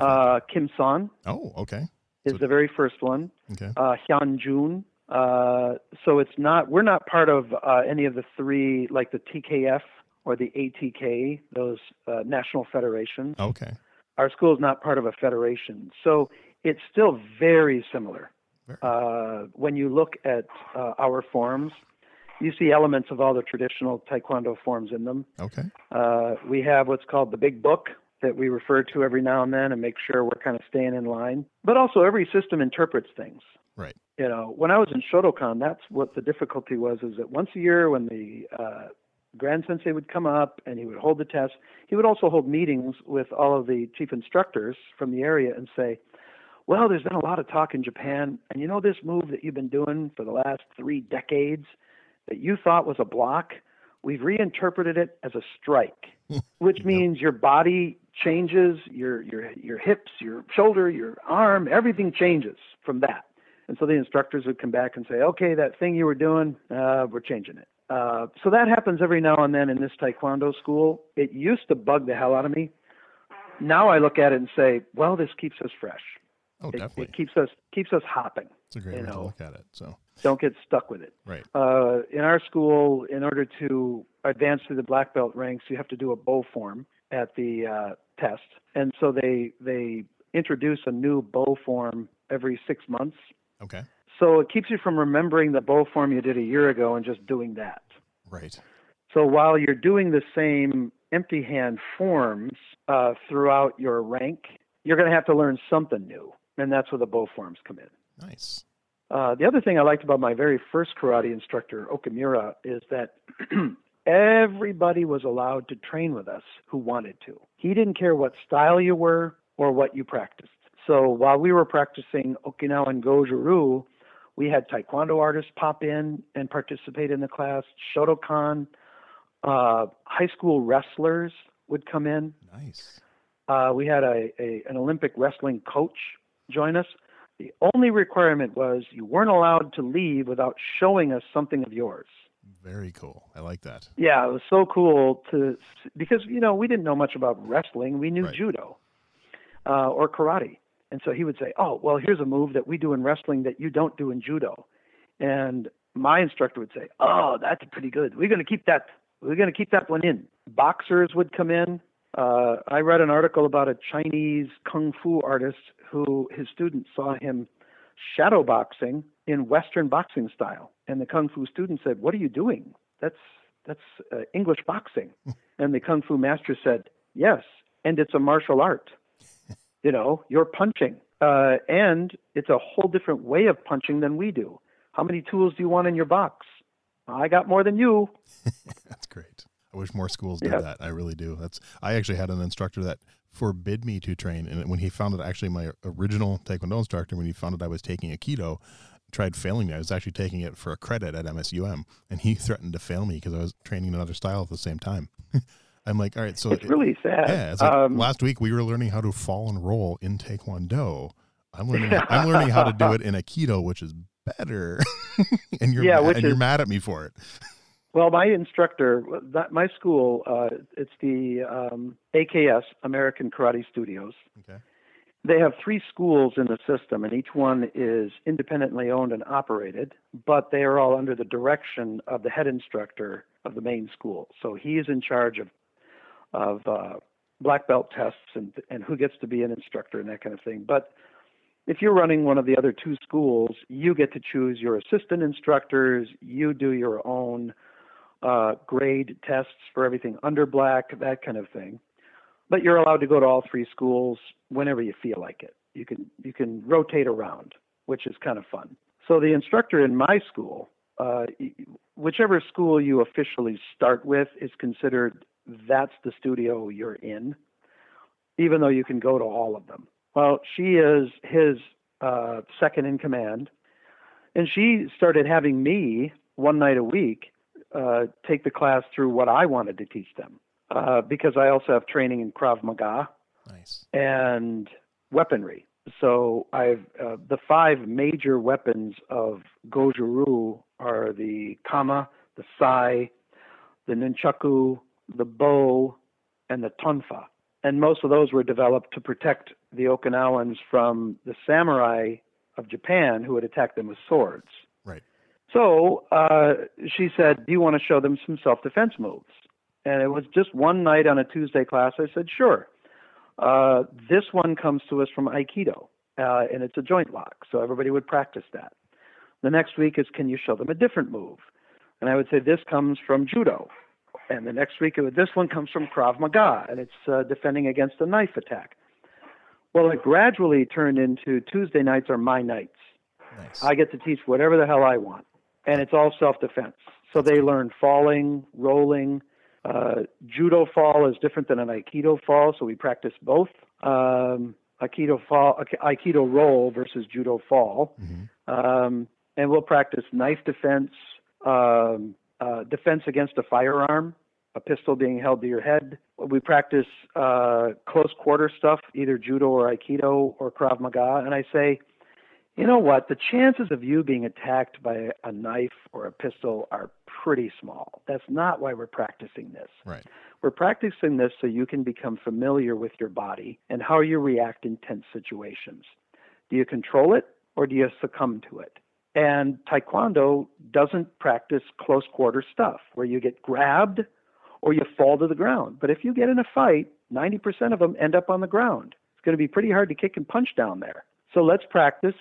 Speaker 2: uh, Kim Son
Speaker 1: oh, okay,
Speaker 2: is
Speaker 1: So-
Speaker 2: the very first one.
Speaker 1: okay,
Speaker 2: uh, Hyun Jun. Uh, so it's not we're not part of uh, any of the three like the TKF or the ATK, those uh, national federations.
Speaker 1: okay,
Speaker 2: Our school is not part of a federation, so it's still very similar.
Speaker 1: Very-
Speaker 2: Uh, when you look at uh, our forms, you see elements of all the traditional Taekwondo forms in them.
Speaker 1: okay,
Speaker 2: Uh, we have what's called the Big Book that we refer to every now and then and make sure we're kind of staying in line. But also, every system interprets things.
Speaker 1: right,
Speaker 2: You know, when I was in Shotokan, that's what the difficulty was. Is that once a year, when the uh, Grand Sensei would come up and he would hold the test, he would also hold meetings with all of the chief instructors from the area and say, "Well, there's been a lot of talk in Japan, and you know this move that you've been doing for the last three decades that you thought was a block." We've reinterpreted it as a strike, which means your body changes, your your your hips, your shoulder, your arm, everything changes from that. And so the instructors would come back and say, "Okay, that thing you were doing, uh, we're changing it." Uh, so that happens every now and then in this taekwondo school. It used to bug the hell out of me. Now I look at it and say, "Well, this keeps us fresh.
Speaker 1: Oh,
Speaker 2: It,
Speaker 1: definitely.
Speaker 2: it keeps us keeps us hopping.
Speaker 1: It's a great way to look at it. So
Speaker 2: Don't get stuck with it."
Speaker 1: right,
Speaker 2: Uh, in our school, in order to advance through the black belt ranks, you have to do a bo form at the uh, test, and so they they introduce a new bo form every six months.
Speaker 1: okay,
Speaker 2: So it keeps you from remembering the bo form you did a year ago and just doing that.
Speaker 1: right,
Speaker 2: So while you're doing the same empty hand forms uh, throughout your rank, you're going to have to learn something new, and that's where the bo forms come in.
Speaker 1: nice,
Speaker 2: Uh, the other thing I liked about my very first karate instructor, Okamura, is that everybody was allowed to train with us who wanted to. He didn't care what style you were or what you practiced. So while we were practicing Okinawan Goju-Ryu, we had Taekwondo artists pop in and participate in the class. Shotokan, uh, high school wrestlers would come in.
Speaker 1: nice.
Speaker 2: Uh, we had a, a an Olympic wrestling coach join us. The only requirement was you weren't allowed to leave without showing us something of yours.
Speaker 1: Very cool. I like that.
Speaker 2: Yeah, it was so cool to because you know we didn't know much about wrestling. We knew
Speaker 1: Right.
Speaker 2: judo uh, or karate, and so he would say, "Oh, well, here's a move that we do in wrestling that you don't do in judo," and my instructor would say, "Oh, that's pretty good. We're going to keep that. We're going to keep that one in." Boxers would come in. Uh, I read an article about a Chinese kung fu artist who his students saw him shadow boxing in Western boxing style, and the kung fu student said, "What are you doing? That's that's uh, English boxing." and the kung fu master said, "Yes, and it's a martial art. you know, you're punching, uh, and it's a whole different way of punching than we do. How many tools do you want in your box? I got more than you."
Speaker 1: That's great. I wish more schools did
Speaker 2: Yeah.
Speaker 1: that. I really do. That's I actually had an instructor that forbid me to train and when he found out actually my original taekwondo instructor when he found out I was taking aikido tried failing me. I was actually taking it for a credit at MSUM and he threatened to fail me because I was training another style at the same time. I'm like, all right, so
Speaker 2: It's really sad.
Speaker 1: yeah, like
Speaker 2: Um,
Speaker 1: last week we were learning how to fall and roll in taekwondo. I'm learning I'm learning how to do it in aikido, which is better. and you're
Speaker 2: Yeah,
Speaker 1: mad, and you're mad at me for it.
Speaker 2: Well, my instructor, that, my school, uh, it's the um, AKS, American Karate Studios,
Speaker 1: Okay.
Speaker 2: They have three schools in the system, and each one is independently owned and operated, but they are all under the direction of the head instructor of the main school. So he is in charge of of uh, black belt tests and and who gets to be an instructor and that kind of thing. But if you're running one of the other two schools, you get to choose your assistant instructors. You do your own uh, grade tests for everything under black, that kind of thing. But you're allowed to go to all three schools whenever you feel like it. You can you can rotate around, which is kind of fun. So the instructor in my school, uh, whichever school you officially start with, is considered that's the studio you're in, even though you can go to all of them. Well, she is his uh, second in command, and she started having me one night a week uh, take the class through what I wanted to teach them, uh, because I also have training in Krav Maga
Speaker 1: Nice.
Speaker 2: and weaponry. So I've uh, the five major weapons of Goju-Ryu are the kama, the sai, the nunchaku, the bo, and the tonfa. And most of those were developed to protect the Okinawans from the samurai of Japan who would attack them with swords. So uh, she said, Do you want to show them some self defense moves? And it was just one night on a Tuesday class. I said, Sure. Uh, this one comes to us from Aikido, uh, and it's a joint lock. So everybody would practice that. The next week is, Can you show them a different move? And I would say, This comes from Judo. And the next week, it would, this one comes from Krav Maga, and it's uh, defending against a knife attack. Well, it gradually turned into Tuesday nights are my nights.
Speaker 1: Nice.
Speaker 2: I get to teach whatever the hell I want, and it's all self-defense. So they learn falling, rolling. Uh, judo fall is different than an aikido fall, so we practice both. Um, aikido fall, aikido roll versus judo fall,
Speaker 1: Mhm.
Speaker 2: um, and we'll practice knife defense, um, uh, defense against a firearm, a pistol being held to your head. We practice uh, close quarter stuff, either judo or aikido or krav maga, and I say you know what? The chances of you being attacked by a knife or a pistol are pretty small. That's not why we're practicing this.
Speaker 1: Right.
Speaker 2: We're practicing this so you can become familiar with your body and how you react in tense situations. Do you control it or do you succumb to it? And Taekwondo doesn't practice close quarter stuff where you get grabbed or you fall to the ground. But if you get in a fight, 90% of them end up on the ground. It's going to be pretty hard to kick and punch down there. So let's practice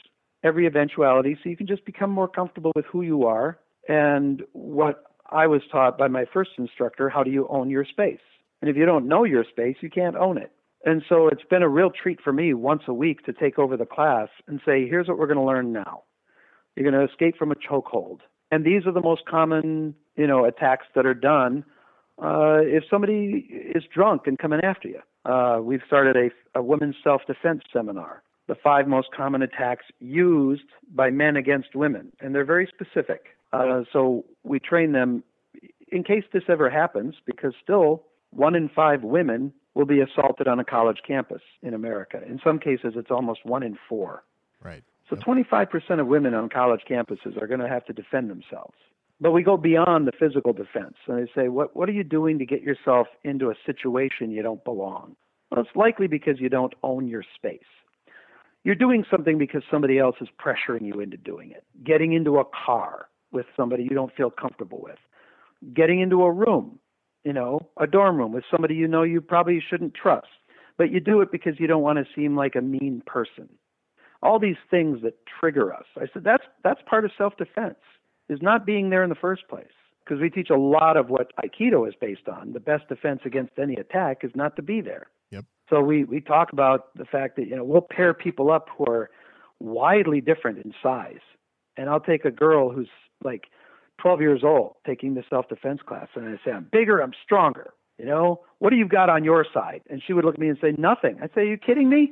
Speaker 2: every eventuality so you can just become more comfortable with who you are and what I was taught by my first instructor how do you own your space? And if you don't know your space, you can't own it. And so it's been a real treat for me once a week to take over the class and say, here's what we're going to learn now. You're going to escape from a chokehold. And these are the most common, you know, attacks that are done uh, if somebody is drunk and coming after you. Uh, we've started a, a women's self-defense seminar the five most common attacks used by men against women, and they're very specific. Uh, so we train them in case this ever happens, because still one in five women will be assaulted on a college campus in America. In some cases, it's almost one in four.
Speaker 1: Right.
Speaker 2: So 25% of women on college campuses are going to have to defend themselves. But we go beyond the physical defense, and they say, what, what are you doing to get yourself into a situation you don't belong? Well, it's likely because you don't own your space you're doing something because somebody else is pressuring you into doing it. Getting into a car with somebody you don't feel comfortable with. Getting into a room, you know, a dorm room with somebody you know you probably shouldn't trust. But you do it because you don't want to seem like a mean person. All these things that trigger us. I said that's that's part of self-defense. Is not being there in the first place. Because we teach a lot of what Aikido is based on. The best defense against any attack is not to be there. So we, we talk about the fact that, you know, we'll pair people up who are widely different in size. And I'll take a girl who's like 12 years old taking the self defense class, and I say, I'm bigger, I'm stronger. You know, what do you got on your side? And she would look at me and say, Nothing. I'd say, Are you kidding me?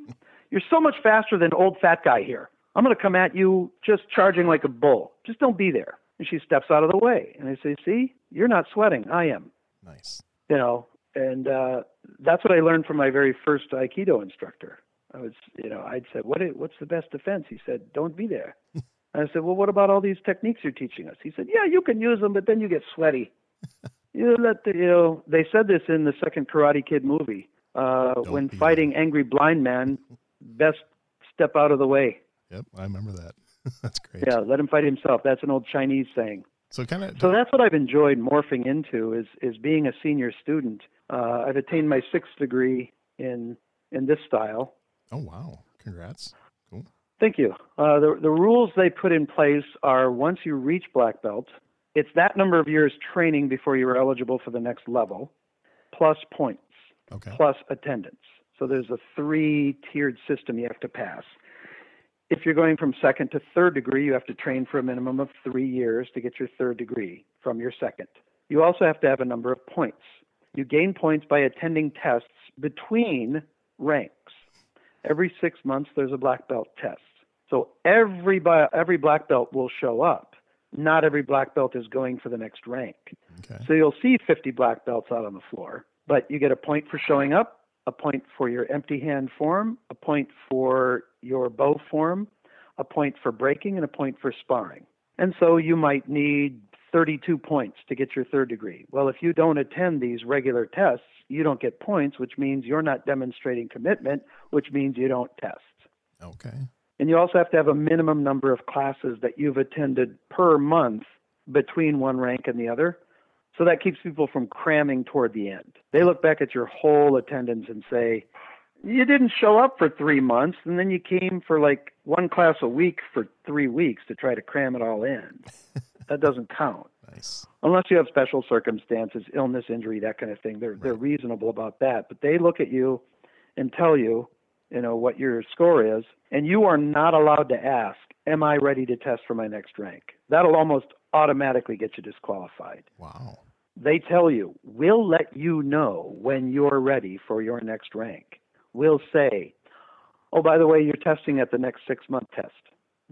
Speaker 2: You're so much faster than old fat guy here. I'm going to come at you just charging like a bull. Just don't be there. And she steps out of the way. And I say, See, you're not sweating. I am.
Speaker 1: Nice.
Speaker 2: You know, and uh, that's what I learned from my very first Aikido instructor. I was, you know, I'd said, "What? Is, what's the best defense?" He said, "Don't be there." I said, "Well, what about all these techniques you're teaching us?" He said, "Yeah, you can use them, but then you get sweaty. you let the, you know." They said this in the second Karate Kid movie uh, when fighting angry blind man. best step out of the way.
Speaker 1: Yep, I remember that. that's great.
Speaker 2: Yeah, let him fight himself. That's an old Chinese saying.
Speaker 1: So kind of.
Speaker 2: So that's what I've enjoyed morphing into is is being a senior student. Uh, I've attained my sixth degree in in this style.
Speaker 1: Oh wow! Congrats. Cool.
Speaker 2: Thank you. Uh, the the rules they put in place are once you reach black belt, it's that number of years training before you are eligible for the next level, plus points,
Speaker 1: Okay.
Speaker 2: plus attendance. So there's a three tiered system you have to pass. If you're going from second to third degree, you have to train for a minimum of three years to get your third degree from your second. You also have to have a number of points. You gain points by attending tests between ranks. Every six months, there's a black belt test. So every, every black belt will show up. Not every black belt is going for the next rank.
Speaker 1: Okay.
Speaker 2: So you'll see 50 black belts out on the floor, but you get a point for showing up, a point for your empty hand form, a point for your bo form, a point for breaking, and a point for sparring. And so you might need 32 points to get your third degree. Well, if you don't attend these regular tests, you don't get points, which means you're not demonstrating commitment, which means you don't test.
Speaker 1: Okay.
Speaker 2: And you also have to have a minimum number of classes that you've attended per month between one rank and the other. So that keeps people from cramming toward the end. They look back at your whole attendance and say, you didn't show up for three months, and then you came for like one class a week for three weeks to try to cram it all in. that doesn't count.
Speaker 1: Nice.
Speaker 2: Unless you have special circumstances, illness, injury, that kind of thing. They're they're reasonable about that. But they look at you and tell you, you know, what your score is, and you are not allowed to ask, Am I ready to test for my next rank? That'll almost automatically get you disqualified.
Speaker 1: Wow.
Speaker 2: They tell you, we'll let you know when you're ready for your next rank. We'll say, oh, by the way, you're testing at the next six month test.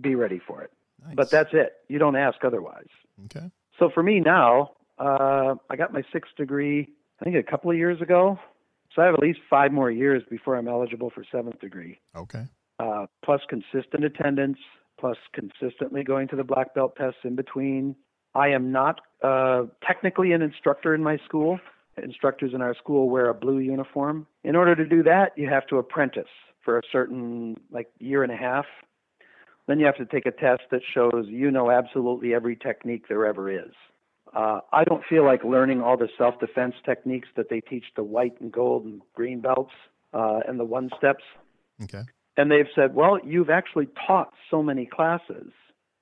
Speaker 2: Be ready for it.
Speaker 1: Nice.
Speaker 2: But that's it. You don't ask otherwise.
Speaker 1: okay.
Speaker 2: So for me now, uh, I got my sixth degree, I think a couple of years ago. So I have at least five more years before I'm eligible for seventh degree,
Speaker 1: Okay.
Speaker 2: uh, plus consistent attendance, plus consistently going to the black belt tests in between. I am not uh, technically an instructor in my school. Instructors in our school wear a blue uniform. In order to do that, you have to apprentice for a certain like year and a half. Then you have to take a test that shows you know absolutely every technique there ever is. Uh, I don't feel like learning all the self-defense techniques that they teach the white and gold and green belts uh, and the one steps.
Speaker 1: Okay.
Speaker 2: And they've said, well, you've actually taught so many classes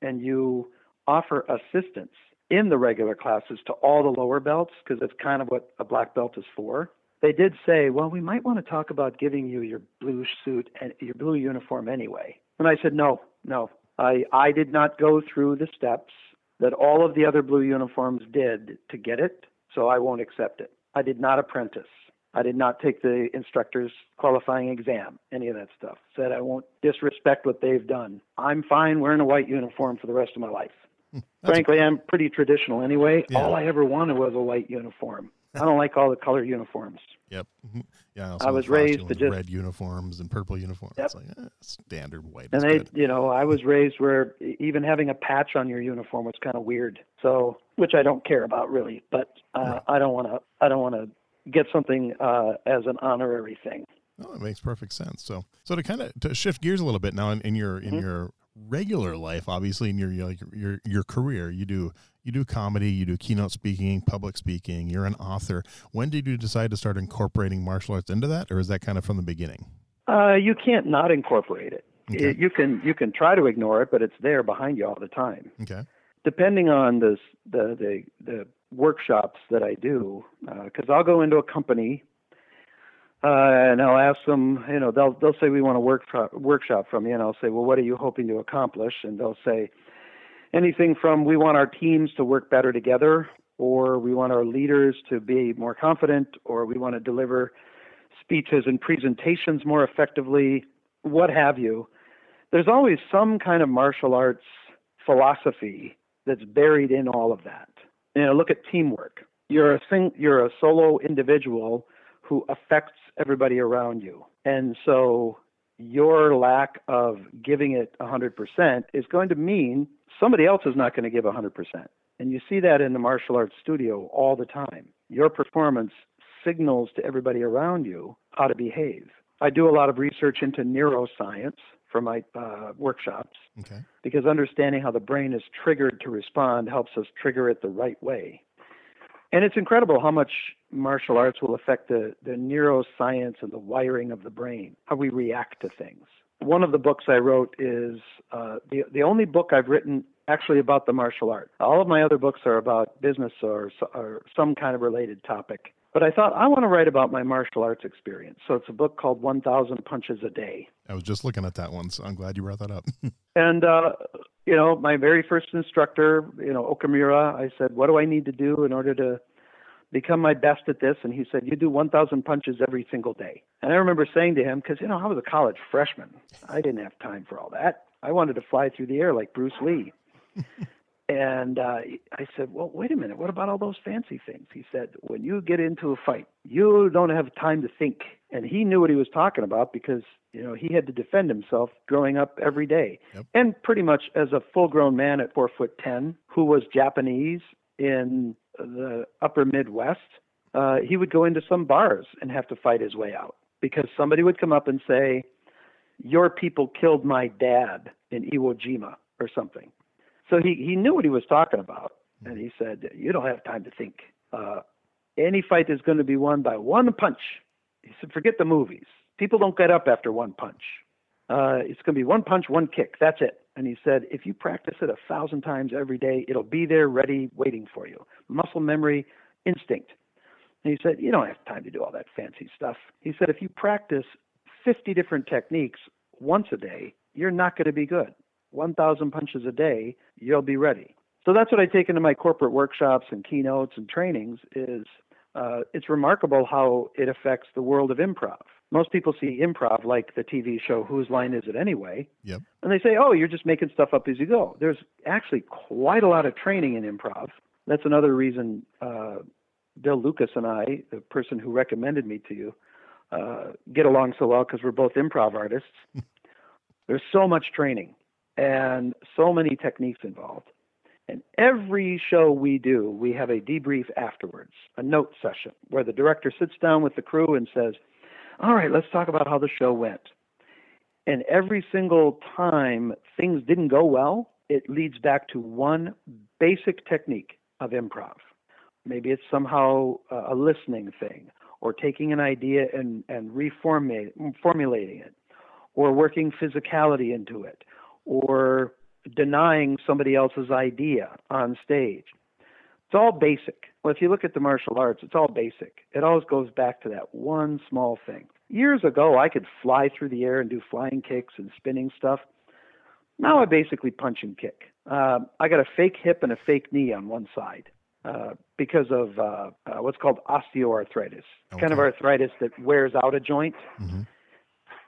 Speaker 2: and you offer assistance in the regular classes to all the lower belts because that's kind of what a black belt is for. They did say, well, we might want to talk about giving you your blue suit and your blue uniform anyway. And I said, no, no. I, I did not go through the steps that all of the other blue uniforms did to get it, so I won't accept it. I did not apprentice. I did not take the instructor's qualifying exam, any of that stuff. Said I won't disrespect what they've done. I'm fine wearing a white uniform for the rest of my life.
Speaker 1: Hmm, that's-
Speaker 2: Frankly, I'm pretty traditional anyway.
Speaker 1: Yeah.
Speaker 2: All I ever wanted was a white uniform. I don't like all the color uniforms.
Speaker 1: Yep. Mhm. Yeah.
Speaker 2: I was raised to just-
Speaker 1: red uniforms and purple uniforms.
Speaker 2: Yep.
Speaker 1: It's like eh, standard white.
Speaker 2: And they,
Speaker 1: good.
Speaker 2: you know, I was raised where even having a patch on your uniform was kind of weird. So, which I don't care about really, but uh,
Speaker 1: Right.
Speaker 2: I don't want to. I don't want to get something uh, as an honorary thing.
Speaker 1: Oh, it makes perfect sense. So, so to kind of to shift gears a little bit now in, in your in
Speaker 2: Mhm.
Speaker 1: your regular life, obviously in your your your your career, you do you do comedy, you do keynote speaking, public speaking. You're an author. When did you decide to start incorporating martial arts into that, or is that kind of from the beginning?
Speaker 2: Uh, you can't not incorporate it.
Speaker 1: Okay.
Speaker 2: Y- You can you can try to ignore it, but it's there behind you all the time.
Speaker 1: Okay.
Speaker 2: depending on the the the, the workshops that I do, because I'll go into a company uh, and I'll ask them, you know, they'll they'll say we want a work workshop from you, and I'll say, well, what are you hoping to accomplish? And they'll say anything from we want our teams to work better together, or we want our leaders to be more confident, or we want to deliver speeches and presentations more effectively, what have you. There's always some kind of martial arts philosophy that's buried in all of that. You know, look at teamwork. You're a sing, you're a solo individual who affects everybody around you. And so your lack of giving it 100% is going to mean somebody else is not going to give 100%. And you see that in the martial arts studio all the time. Your performance signals to everybody around you how to behave. I do a lot of research into neuroscience for my uh, workshops
Speaker 1: Okay.
Speaker 2: because understanding how the brain is triggered to respond helps us trigger it the right way. And it's incredible how much martial arts will affect the, the neuroscience and the wiring of the brain, how we react to things. One of the books I wrote is uh, the, the only book I've written actually about the martial art. All of my other books are about business or, or some kind of related topic. But I thought I want to write about my martial arts experience. So it's a book called 1000 Punches a Day.
Speaker 1: I was just looking at that one, so I'm glad you brought that up.
Speaker 2: And uh, you know, my very first instructor, you know, Okamura, I said, "What do I need to do in order to become my best at this?" And he said, "You do 1,000 punches every single day." And I remember saying to him, because you know, I was a college freshman, I didn't have time for all that. I wanted to fly through the air like Bruce Lee. and uh, I said, "Well, wait a minute. What about all those fancy things?" He said, "When you get into a fight, you don't have time to think." And he knew what he was talking about because you know he had to defend himself growing up every day,
Speaker 1: Yep.
Speaker 2: and pretty much as a full-grown man at four foot ten, who was Japanese in the upper Midwest, uh, he would go into some bars and have to fight his way out because somebody would come up and say, "Your people killed my dad in Iwo Jima" or something. So he, he knew what he was talking about, and he said, "You don't have time to think. Uh, any fight is going to be won by one punch." He said, "Forget the movies. People don't get up after one punch. Uh, it's going to be one punch, one kick. That's it." And he said, "If you practice it a thousand times every day, it'll be there, ready, waiting for you. Muscle memory, instinct." And he said, "You don't have time to do all that fancy stuff." He said, "If you practice 50 different techniques once a day, you're not going to be good." 1,000 punches a day, you'll be ready. So that's what I take into my corporate workshops and keynotes and trainings is uh, it's remarkable how it affects the world of improv. Most people see improv like the TV show Whose Line Is It Anyway?
Speaker 1: Yep.
Speaker 2: And they say, oh, you're just making stuff up as you go. There's actually quite a lot of training in improv. That's another reason uh, Bill Lucas and I, the person who recommended me to you, uh, get along so well because we're both improv artists. There's so much training and so many techniques involved. And every show we do, we have a debrief afterwards, a note session where the director sits down with the crew and says, All right, let's talk about how the show went. And every single time things didn't go well, it leads back to one basic technique of improv. Maybe it's somehow a listening thing, or taking an idea and, and reformulating it, or working physicality into it, or denying somebody else's idea on stage. It's all basic. Well, if you look at the martial arts, it's all basic. It always goes back to that one small thing. Years ago, I could fly through the air and do flying kicks and spinning stuff. Now I basically punch and kick. Uh, I got a fake hip and a fake knee on one side uh, because of uh, uh what's called osteoarthritis,
Speaker 1: Okay.
Speaker 2: kind of arthritis that wears out a joint.
Speaker 1: hmm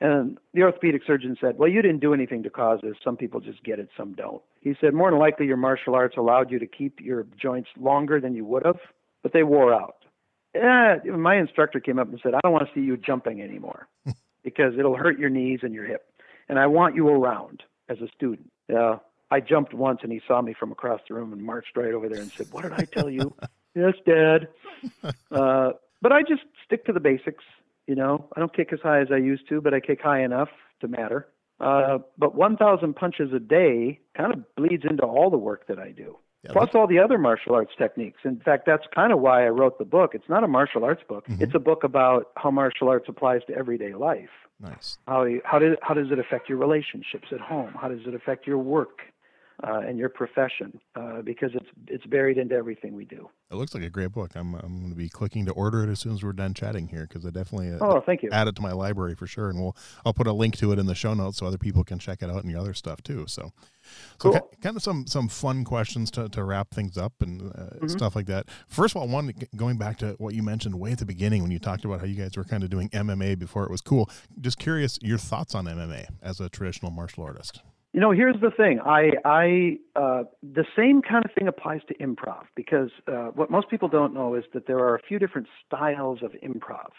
Speaker 2: And the orthopedic surgeon said, Well, you didn't do anything to cause this. Some people just get it, some don't. He said, More than likely, your martial arts allowed you to keep your joints longer than you would have, but they wore out. Eh, my instructor came up and said, I don't want to see you jumping anymore because it'll hurt your knees and your hip. And I want you around as a student. Yeah. I jumped once and he saw me from across the room and marched right over there and said, What did I tell you? yes, Dad. Uh, but I just stick to the basics. You know, I don't kick as high as I used to, but I kick high enough to matter. Uh, but 1,000 punches a day kind of bleeds into all the work that I do,
Speaker 1: Yeah,
Speaker 2: plus all the other martial arts techniques. In fact, that's kind of why I wrote the book. It's not a martial arts book.
Speaker 1: Mhm.
Speaker 2: It's a book about how martial arts applies to everyday life.
Speaker 1: Nice.
Speaker 2: How you, how does how does it affect your relationships at home? How does it affect your work uh, and your profession? Uh, because it's it's buried into everything we do.
Speaker 1: It looks like a great book. I'm I'm going to be clicking to order it as soon as we're done chatting here because I definitely uh,
Speaker 2: Oh, thank you.
Speaker 1: add it to my library for sure, and we'll I'll put a link to it in the show notes so other people can check it out and your other stuff too. So, so
Speaker 2: Cool.
Speaker 1: kind of some some fun questions to, to wrap things up and uh,
Speaker 2: Mm-hmm.
Speaker 1: stuff like that. First of all, one going back to what you mentioned way at the beginning when you talked about how you guys were kind of doing MMA before it was cool. Just curious your thoughts on MMA as a traditional martial artist.
Speaker 2: You know, here's the thing. I, I, uh, the same kind of thing applies to improv because uh, what most people don't know is that there are a few different styles of improv.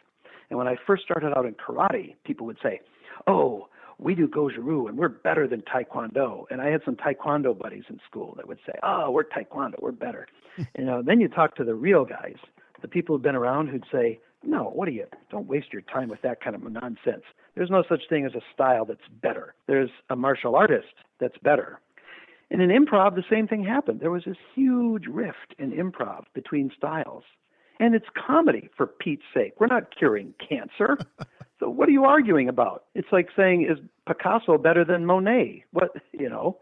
Speaker 2: And when I first started out in karate, people would say, "Oh, we do goju and we're better than taekwondo." And I had some taekwondo buddies in school that would say, "Oh, we're taekwondo, we're better." you know, then you talk to the real guys. the people who've been around who'd say, no, what are you? Don't waste your time with that kind of nonsense. There's no such thing as a style that's better. There's a martial artist that's better. And in improv, the same thing happened. There was this huge rift in improv between styles. And it's comedy, for Pete's sake. We're not curing cancer. so what are you arguing about? It's like saying, is Picasso better than Monet? What, you know?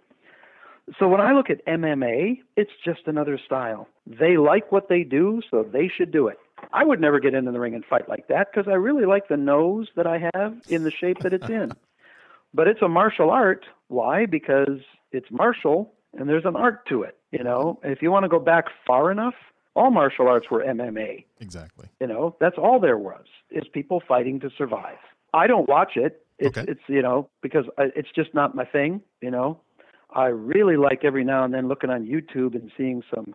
Speaker 2: So when I look at MMA, it's just another style. They like what they do, so they should do it. I would never get into the ring and fight like that because I really like the nose that I have in the shape that it's in. but it's a martial art. Why? Because it's martial and there's an art to it. You know, if you want to go back far enough, all martial arts were MMA.
Speaker 1: Exactly.
Speaker 2: You know, that's all there was is people fighting to survive. I don't watch it. It's
Speaker 1: Okay.
Speaker 2: it's you know because I, it's just not my thing. You know, I really like every now and then looking on YouTube and seeing some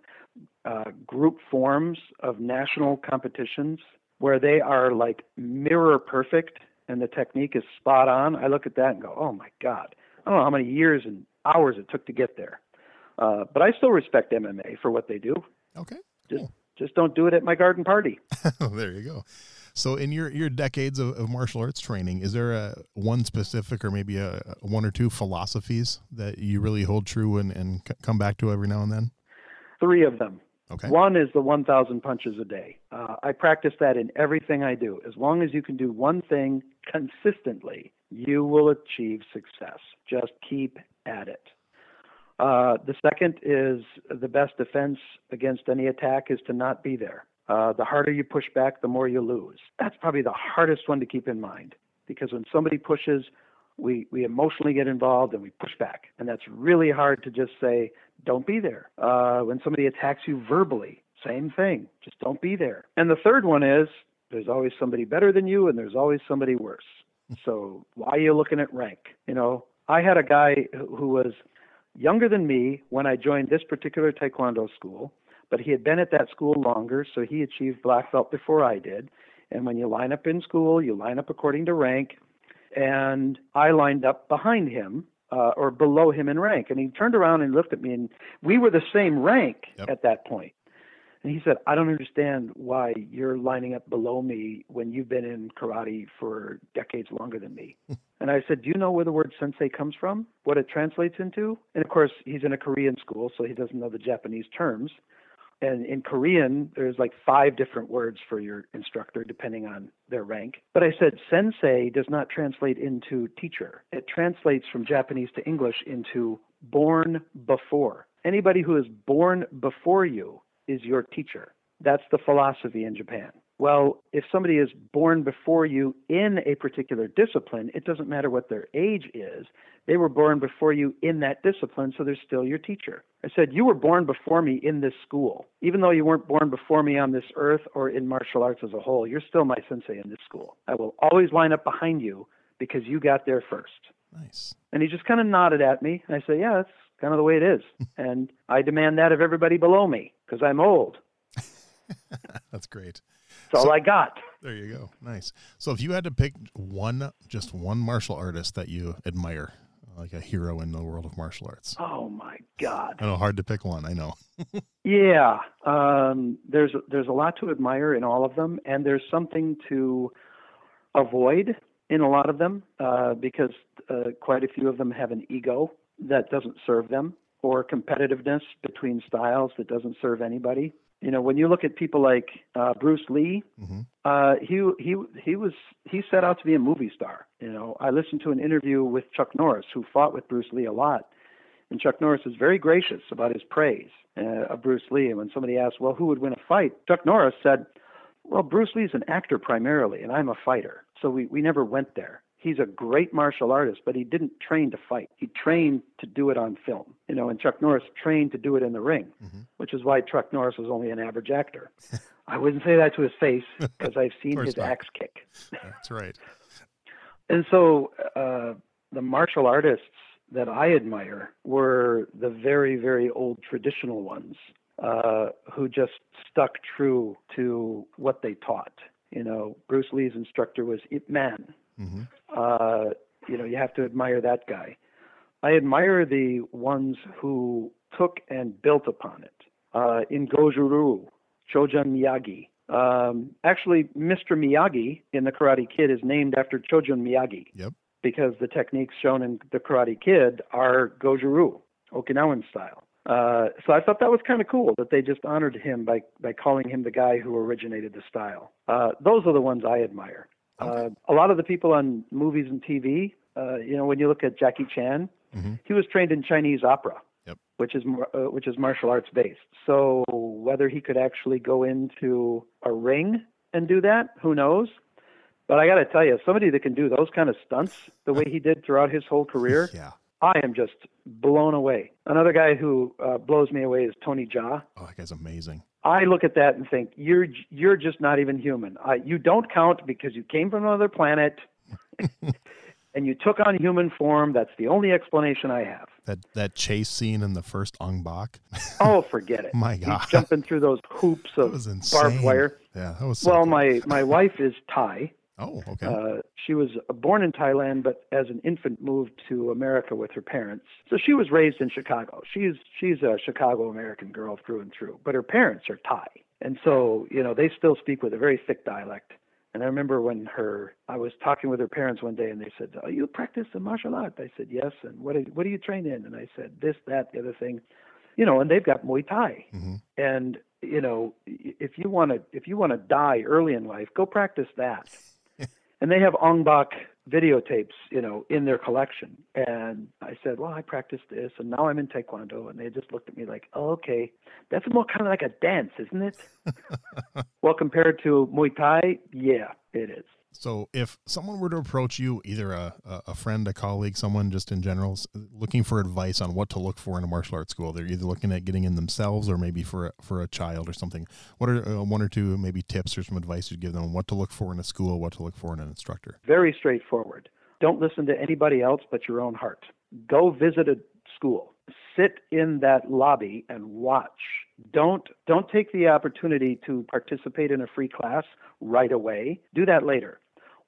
Speaker 2: uh, group forms of national competitions where they are like mirror perfect and the technique is spot on. I look at that and go, oh my god, I don't know how many years and hours it took to get there. Uh, but I still respect MMA for what they do.
Speaker 1: Okay.
Speaker 2: Just just don't do it at my garden party.
Speaker 1: there you go. So, in your your decades of, of martial arts training, is there a one specific or maybe a, a one or two philosophies that you really hold true and, and c- come back to every now and then?
Speaker 2: Three of them.
Speaker 1: Okay.
Speaker 2: One is the 1,000 punches a day. Uh, I practice that in everything I do. As long as you can do one thing consistently, you will achieve success. Just keep at it. Uh, the second is the best defense against any attack is to not be there. Uh, the harder you push back, the more you lose. That's probably the hardest one to keep in mind because when somebody pushes, we, we emotionally get involved and we push back. And that's really hard to just say, don't be there. Uh, when somebody attacks you verbally, same thing, just don't be there. And the third one is there's always somebody better than you and there's always somebody worse. So why are you looking at rank? You know, I had a guy who who was younger than me when I joined this particular Taekwondo school, but he had been at that school longer, so he achieved black belt before I did. And when you line up in school, you line up according to rank. And I lined up behind him uh, or below him in rank. And he turned around and looked at me, and we were the same rank
Speaker 1: Yep.
Speaker 2: at that point. And he said, I don't understand why you're lining up below me when you've been in karate for decades longer than me. and I said, Do you know where the word sensei comes from? What it translates into? And of course, he's in a Korean school, so he doesn't know the Japanese terms. And in Korean, there's like five different words for your instructor, depending on their rank. But I said, sensei does not translate into teacher. It translates from Japanese to English into born before. Anybody who is born before you is your teacher. That's the philosophy in Japan. Well, if somebody is born before you in a particular discipline, it doesn't matter what their age is. They were born before you in that discipline, so they're still your teacher. I said, You were born before me in this school. Even though you weren't born before me on this earth or in martial arts as a whole, you're still my sensei in this school. I will always line up behind you because you got there first.
Speaker 1: Nice.
Speaker 2: And he just kind of nodded at me. And I said, Yeah, that's kind of the way it is. and I demand that of everybody below me because I'm old.
Speaker 1: That's great.
Speaker 2: That's all I got.
Speaker 1: There you go. Nice. So, if you had to pick one, just one martial artist that you admire, like a hero in the world of martial arts,
Speaker 2: Oh my God.
Speaker 1: I know hard to pick one. I know.
Speaker 2: Yeah, um, there's there's a lot to admire in all of them, and there's something to avoid in a lot of them uh, because uh, quite a few of them have an ego that doesn't serve them, or competitiveness between styles that doesn't serve anybody. You know, when you look at people like uh, Bruce Lee,
Speaker 1: hmm
Speaker 2: uh, he he he was he set out to be a movie star. You know, I listened to an interview with Chuck Norris, who fought with Bruce Lee a lot, and Chuck Norris was very gracious about his praise uh, of Bruce Lee. And when somebody asked, "Well, who would win a fight?" Chuck Norris said, "Well, Bruce Lee's an actor primarily, and I'm a fighter, so we we never went there." He's a great martial artist, but he didn't train to fight. He trained to do it on film. You know, and Chuck Norris trained to do it in the ring,
Speaker 1: Mhm.
Speaker 2: which is why Chuck Norris was only an average actor. I wouldn't say that to his face because I've seen his
Speaker 1: not.
Speaker 2: axe kick.
Speaker 1: That's right.
Speaker 2: And so uh, the martial artists that I admire were the very, very old traditional ones uh, who just stuck true to what they taught. You know, Bruce Lee's instructor was Ip Man.
Speaker 1: Hmm
Speaker 2: Uh, you know, you have to admire that guy. I admire the ones who took and built upon it. Uh, in Goju-Ryu, Chojun Miyagi, Um, actually, Mr. Miyagi in the Karate Kid is named after Chojun Miyagi.
Speaker 1: Yep.
Speaker 2: Because the techniques shown in the Karate Kid are Goju-ryu, Okinawan style. Uh, so I thought that was kind of cool that they just honored him by by calling him the guy who originated the style. Uh, those are the ones I admire. Uh, a lot of the people on movies and TV, uh, you know, when you look at Jackie Chan,
Speaker 1: hmm
Speaker 2: he was trained in Chinese opera,
Speaker 1: Yep.
Speaker 2: which is uh, which is martial arts based. So whether he could actually go into a ring and do that, who knows? But I got to tell you, somebody that can do those kind of stunts the way he did throughout his whole career,
Speaker 1: Yeah.
Speaker 2: I am just blown away. Another guy who uh, blows me away is Tony Jaa.
Speaker 1: Oh, that guy's amazing.
Speaker 2: I look at that and think you're you're just not even human. I, you don't count because you came from another planet and you took on human form. That's the only explanation I have.
Speaker 1: That that chase scene in the first Ong Bak.
Speaker 2: Oh, forget it.
Speaker 1: My
Speaker 2: He's
Speaker 1: God.
Speaker 2: jumping through those hoops of barbed wire.
Speaker 1: Yeah, that was so
Speaker 2: Well,
Speaker 1: cool.
Speaker 2: my my wife is Thai.
Speaker 1: Oh, okay.
Speaker 2: Uh, she was born in Thailand, but as an infant moved to America with her parents. So she was raised in Chicago. She's she's a Chicago American girl through and through. But her parents are Thai, and so you know they still speak with a very thick dialect. And I remember when her, I was talking with her parents one day, and they said, "Oh, you practice the martial art?" I said, "Yes." And what are, what do you train in? And I said, "This, that, the other thing." You know, and they've got Muay Thai
Speaker 1: hmm
Speaker 2: and you know if you want to if you want to die early in life go practice that and they have ong bak videotapes you know in their collection. And i said well i practiced this and now i'm in taekwondo. And they just looked at me like oh, okay. That's more kind of like a dance isn't it? Well compared to muay thai yeah it is
Speaker 1: So, if someone were to approach you, either a, a friend, a colleague, someone just in general, looking for advice on what to look for in a martial arts school, they're either looking at getting in themselves or maybe for a, for a child or something. What are uh, one or two maybe tips or some advice you'd give them on what to look for in a school, what to look for in an instructor?
Speaker 2: very straightforward. Don't listen to anybody else but your own heart. Go visit a school. Sit in that lobby and watch. Don't don't take the opportunity to participate in a free class right away. Do that later.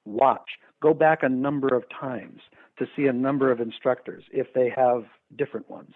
Speaker 2: Watch. Go back a number of times to see a number of instructors if they have different ones.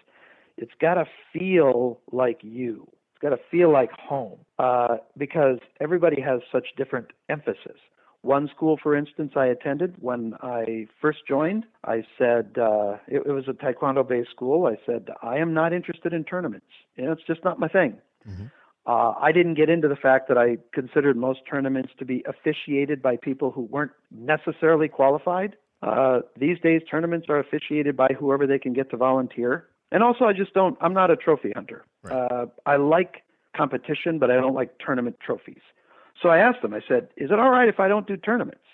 Speaker 2: It's got to feel like you. It's got to feel like home uh, because everybody has such different emphasis. One school, for instance, I attended when I first joined, I said, uh, it, it was a Taekwondo based school. I said, I am not interested in tournaments. You know, it's just not my thing.
Speaker 1: Mhm.
Speaker 2: Uh, I didn't get into the fact that I considered most tournaments to be officiated by people who weren't necessarily qualified. Uh, these days, tournaments are officiated by whoever they can get to volunteer. And also, I just don't, I'm not a trophy hunter.
Speaker 1: Right.
Speaker 2: Uh, I like competition, but I don't like tournament trophies. So I asked them, I said, is it all right if I don't do tournaments?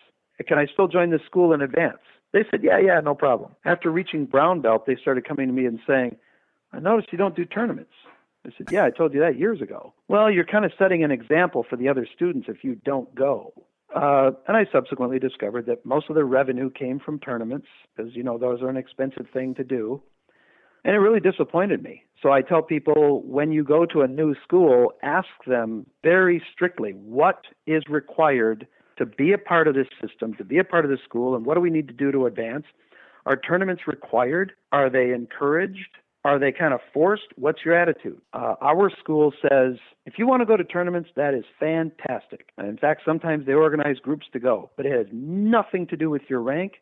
Speaker 2: Can I still join this school in advance? They said, yeah, yeah, no problem. After reaching brown belt, they started coming to me and saying, I noticed you don't do tournaments. I said, yeah, I told you that years ago. Well, you're kind of setting an example for the other students if you don't go. Uh, and I subsequently discovered that most of their revenue came from tournaments because, you know, those are an expensive thing to do. And it really disappointed me. So I tell people when you go to a new school, ask them very strictly what is required to be a part of this system, to be a part of this school, and what do we need to do to advance? Are tournaments required? Are they encouraged? Are they kind of forced? What's your attitude? Uh, our school says if you want to go to tournaments, that is fantastic. And in fact, sometimes they organize groups to go, but it has nothing to do with your rank.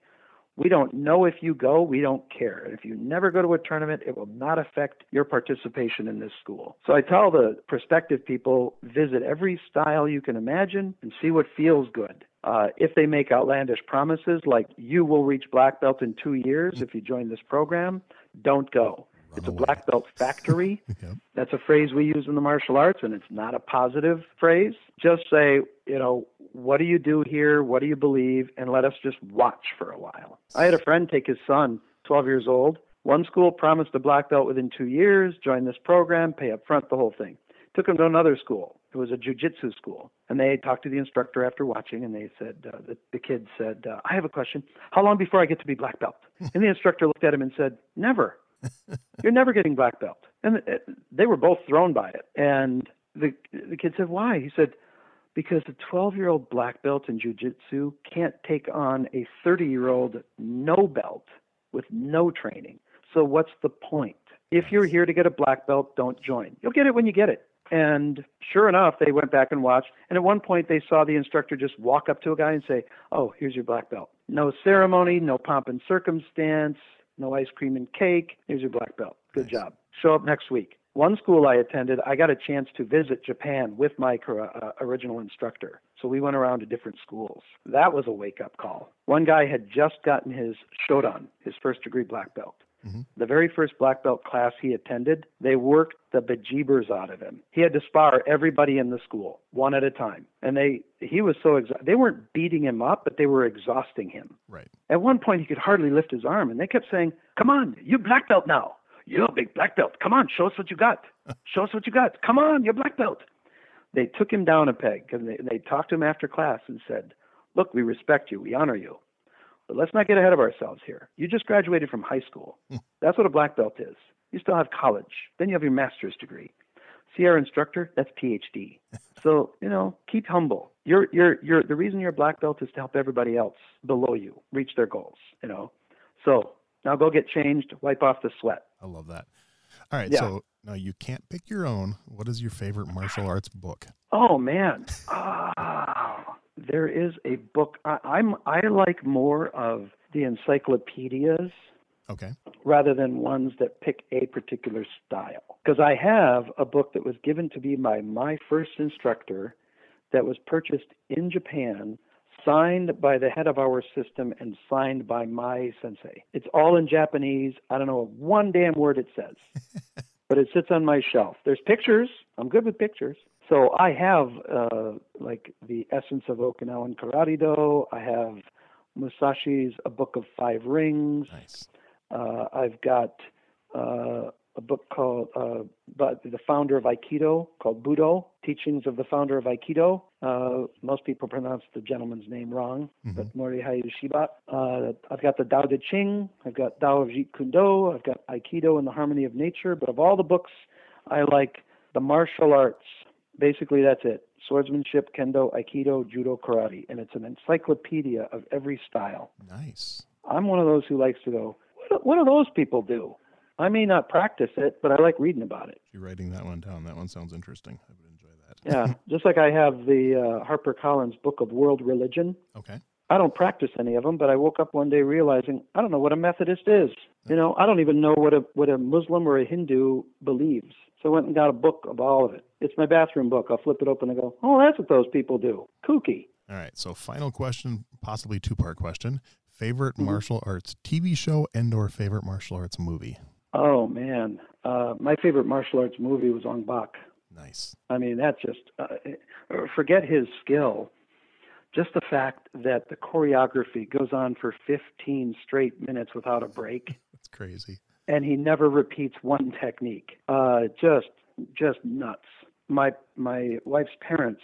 Speaker 2: We don't know if you go, we don't care. If you never go to a tournament, it will not affect your participation in this school. So I tell the prospective people visit every style you can imagine and see what feels good. Uh, if they make outlandish promises like you will reach black belt in two years if you join this program, don't go.
Speaker 1: Run
Speaker 2: It's a black belt factory.
Speaker 1: Yep.
Speaker 2: That's a phrase we use in the martial arts, and it's not a positive phrase. Just say, you know, what do you do here? What do you believe? And let us just watch for a while. I had a friend take his son, 12 years old. One school promised a black belt within two years, join this program, pay up front, the whole thing. Took him to another school. It was a jujitsu school. And they talked to the instructor after watching, and they said, uh, the, the kid said, uh, I have a question. How long before I get to be black belt? And the instructor looked at him and said, Never. You're never getting black belt. And uh, they were both thrown by it. And the the kid said, "Why?" He said, "Because a 12-year-old black belt in jujitsu can't take on a 30-year-old no belt with no training. So what's the point? If you're here to get a black belt, don't join. You'll get it when you get it. And sure enough, they went back and watched. And at one point, they saw the instructor just walk up to a guy and say, "Oh, here's your black belt." No ceremony, no pomp and circumstance, no ice cream and cake. Here's your black belt. Good
Speaker 1: Nice.
Speaker 2: job. Show up next week. One school I attended, I got a chance to visit Japan with my uh, original instructor. So we went around to different schools. That was a wake up call. One guy had just gotten his Shodan, his first degree black belt.
Speaker 1: Mhm.
Speaker 2: The very first black belt class he attended, they worked the bejeebers out of him. He had to spar everybody in the school one at a time. And they he was so exa- they weren't beating him up, but they were exhausting him.
Speaker 1: Right.
Speaker 2: At one point, he could hardly lift his arm, and they kept saying, "Come on, you black belt now. You're a big black belt. Come on, show us what you got. Show us what you got. Come on, you're black belt." They took him down a peg, and they, they talked to him after class and said, "Look, we respect you. We honor you, but let's not get ahead of ourselves here. You just graduated from high school. Hmm. That's what a black belt is. You still have college. Then you have your master's degree. See our instructor? That's PhD. So you know, keep humble. You're you're you're the reason you're a black belt is to help everybody else below you reach their goals. You know, so now go get changed, wipe off the sweat.
Speaker 1: I love that. All right.
Speaker 2: Yeah.
Speaker 1: So now you can't pick your own. What is your favorite martial arts book?
Speaker 2: Oh man, ah, there is a book. I, I'm I like more of the encyclopedias
Speaker 1: Okay.
Speaker 2: rather than ones that pick a particular style. Because I have a book that was given to me by my first instructor that was purchased in Japan, signed by the head of our system, and signed by my sensei. It's all in Japanese. I don't know one damn word it says, but it sits on my shelf. There's pictures. I'm good with pictures. So I have uh, like the essence of Okinawan Karate Do. I have Musashi's A Book of Five Rings.
Speaker 1: Nice.
Speaker 2: Uh, I've got uh, a book called uh, but the founder of Aikido called Budo, Teachings of the Founder of Aikido. Uh, most people pronounce the gentleman's name wrong, but Morihei Ueshiba. Uh, I've got the Tao Te Ching. I've got Tao of Jeet Kune Do. I've got Aikido and the Harmony of Nature. But of all the books, I like the martial arts. Basically, that's it. Swordsmanship, Kendo, Aikido, Judo, Karate. And it's an encyclopedia of every style.
Speaker 1: Nice.
Speaker 2: I'm one of those who likes to go, what do, what do those people do? I may not practice it, but I like reading about it.
Speaker 1: You're writing that one down. That one sounds interesting. I would enjoy that.
Speaker 2: Yeah, just like I have the uh, Harper Collins book of world religion.
Speaker 1: Okay.
Speaker 2: I don't practice any of them, but I woke up one day realizing I don't know what a Methodist is. You know, I don't even know what a what a Muslim or a Hindu believes. So I went and got a book of all of it. It's my bathroom book. I'll flip it open and go, oh, that's what those people do. Kooky.
Speaker 1: All right. So final question, possibly two part question. Favorite
Speaker 2: Mm-hmm.
Speaker 1: martial arts TV show and or favorite martial arts movie?
Speaker 2: Oh man, uh, my favorite martial arts movie was Ong Bak.
Speaker 1: Nice.
Speaker 2: I mean, that's just uh, forget his skill. Just the fact that the choreography goes on for 15 straight minutes without a break,
Speaker 1: That's crazy.
Speaker 2: and he never repeats one technique. Uh, just, just nuts. My my wife's parents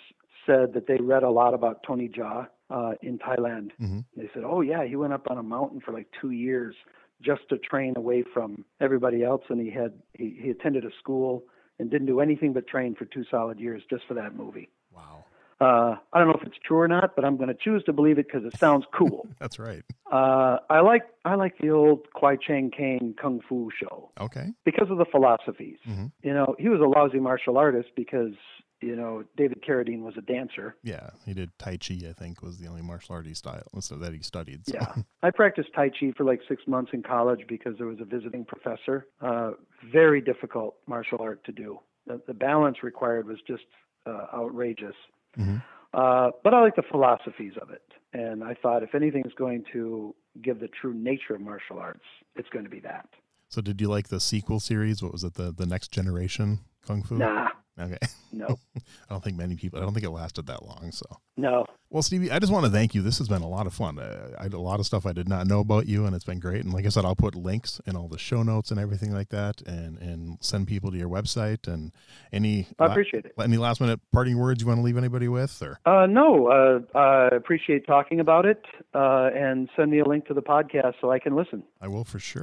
Speaker 2: said that they read a lot about Tony Jaa uh, in Thailand.
Speaker 1: hmm
Speaker 2: They said, "Oh yeah, he went up on a mountain for like two years just to train away from everybody else, and he had he, he attended a school and didn't do anything but train for two solid years just for that movie."
Speaker 1: Wow.
Speaker 2: Uh, I don't know if it's true or not, but I'm going to choose to believe it because it sounds cool.
Speaker 1: That's right.
Speaker 2: uh, I like I like the old Kwai Chang Caine Kung Fu show
Speaker 1: Okay.
Speaker 2: because of the philosophies.
Speaker 1: Mhm.
Speaker 2: You know, he was a lousy martial artist because you know David Carradine was a dancer.
Speaker 1: Yeah. He did Tai Chi, I think, was the only martial arts style so that he studied. So.
Speaker 2: Yeah, I practiced Tai Chi for like six months in college because there was a visiting professor. Uh, very difficult martial art to do. The, the balance required was just uh, outrageous.
Speaker 1: Mhm.
Speaker 2: Uh, but I like the philosophies of it, and I thought if anything's going to give the true nature of martial arts, it's going to be that.
Speaker 1: So did you like the sequel series? What was it? The the next generation Kung Fu?
Speaker 2: Nah,
Speaker 1: Okay.
Speaker 2: no,
Speaker 1: I don't think many people. I don't think it lasted that long. So.
Speaker 2: no.
Speaker 1: Well, Stevie, I just want to thank you. This has been a lot of fun. Uh, I had a lot of stuff I did not know about you, and it's been great. And like I said, I'll put links in all the show notes and everything like that, and and send people to your website. And any
Speaker 2: I
Speaker 1: la-
Speaker 2: appreciate it.
Speaker 1: any last minute parting words you want to leave anybody with, or
Speaker 2: Uh, no, uh, I appreciate talking about it, uh, and send me a link to the podcast so I can listen.
Speaker 1: I will for sure.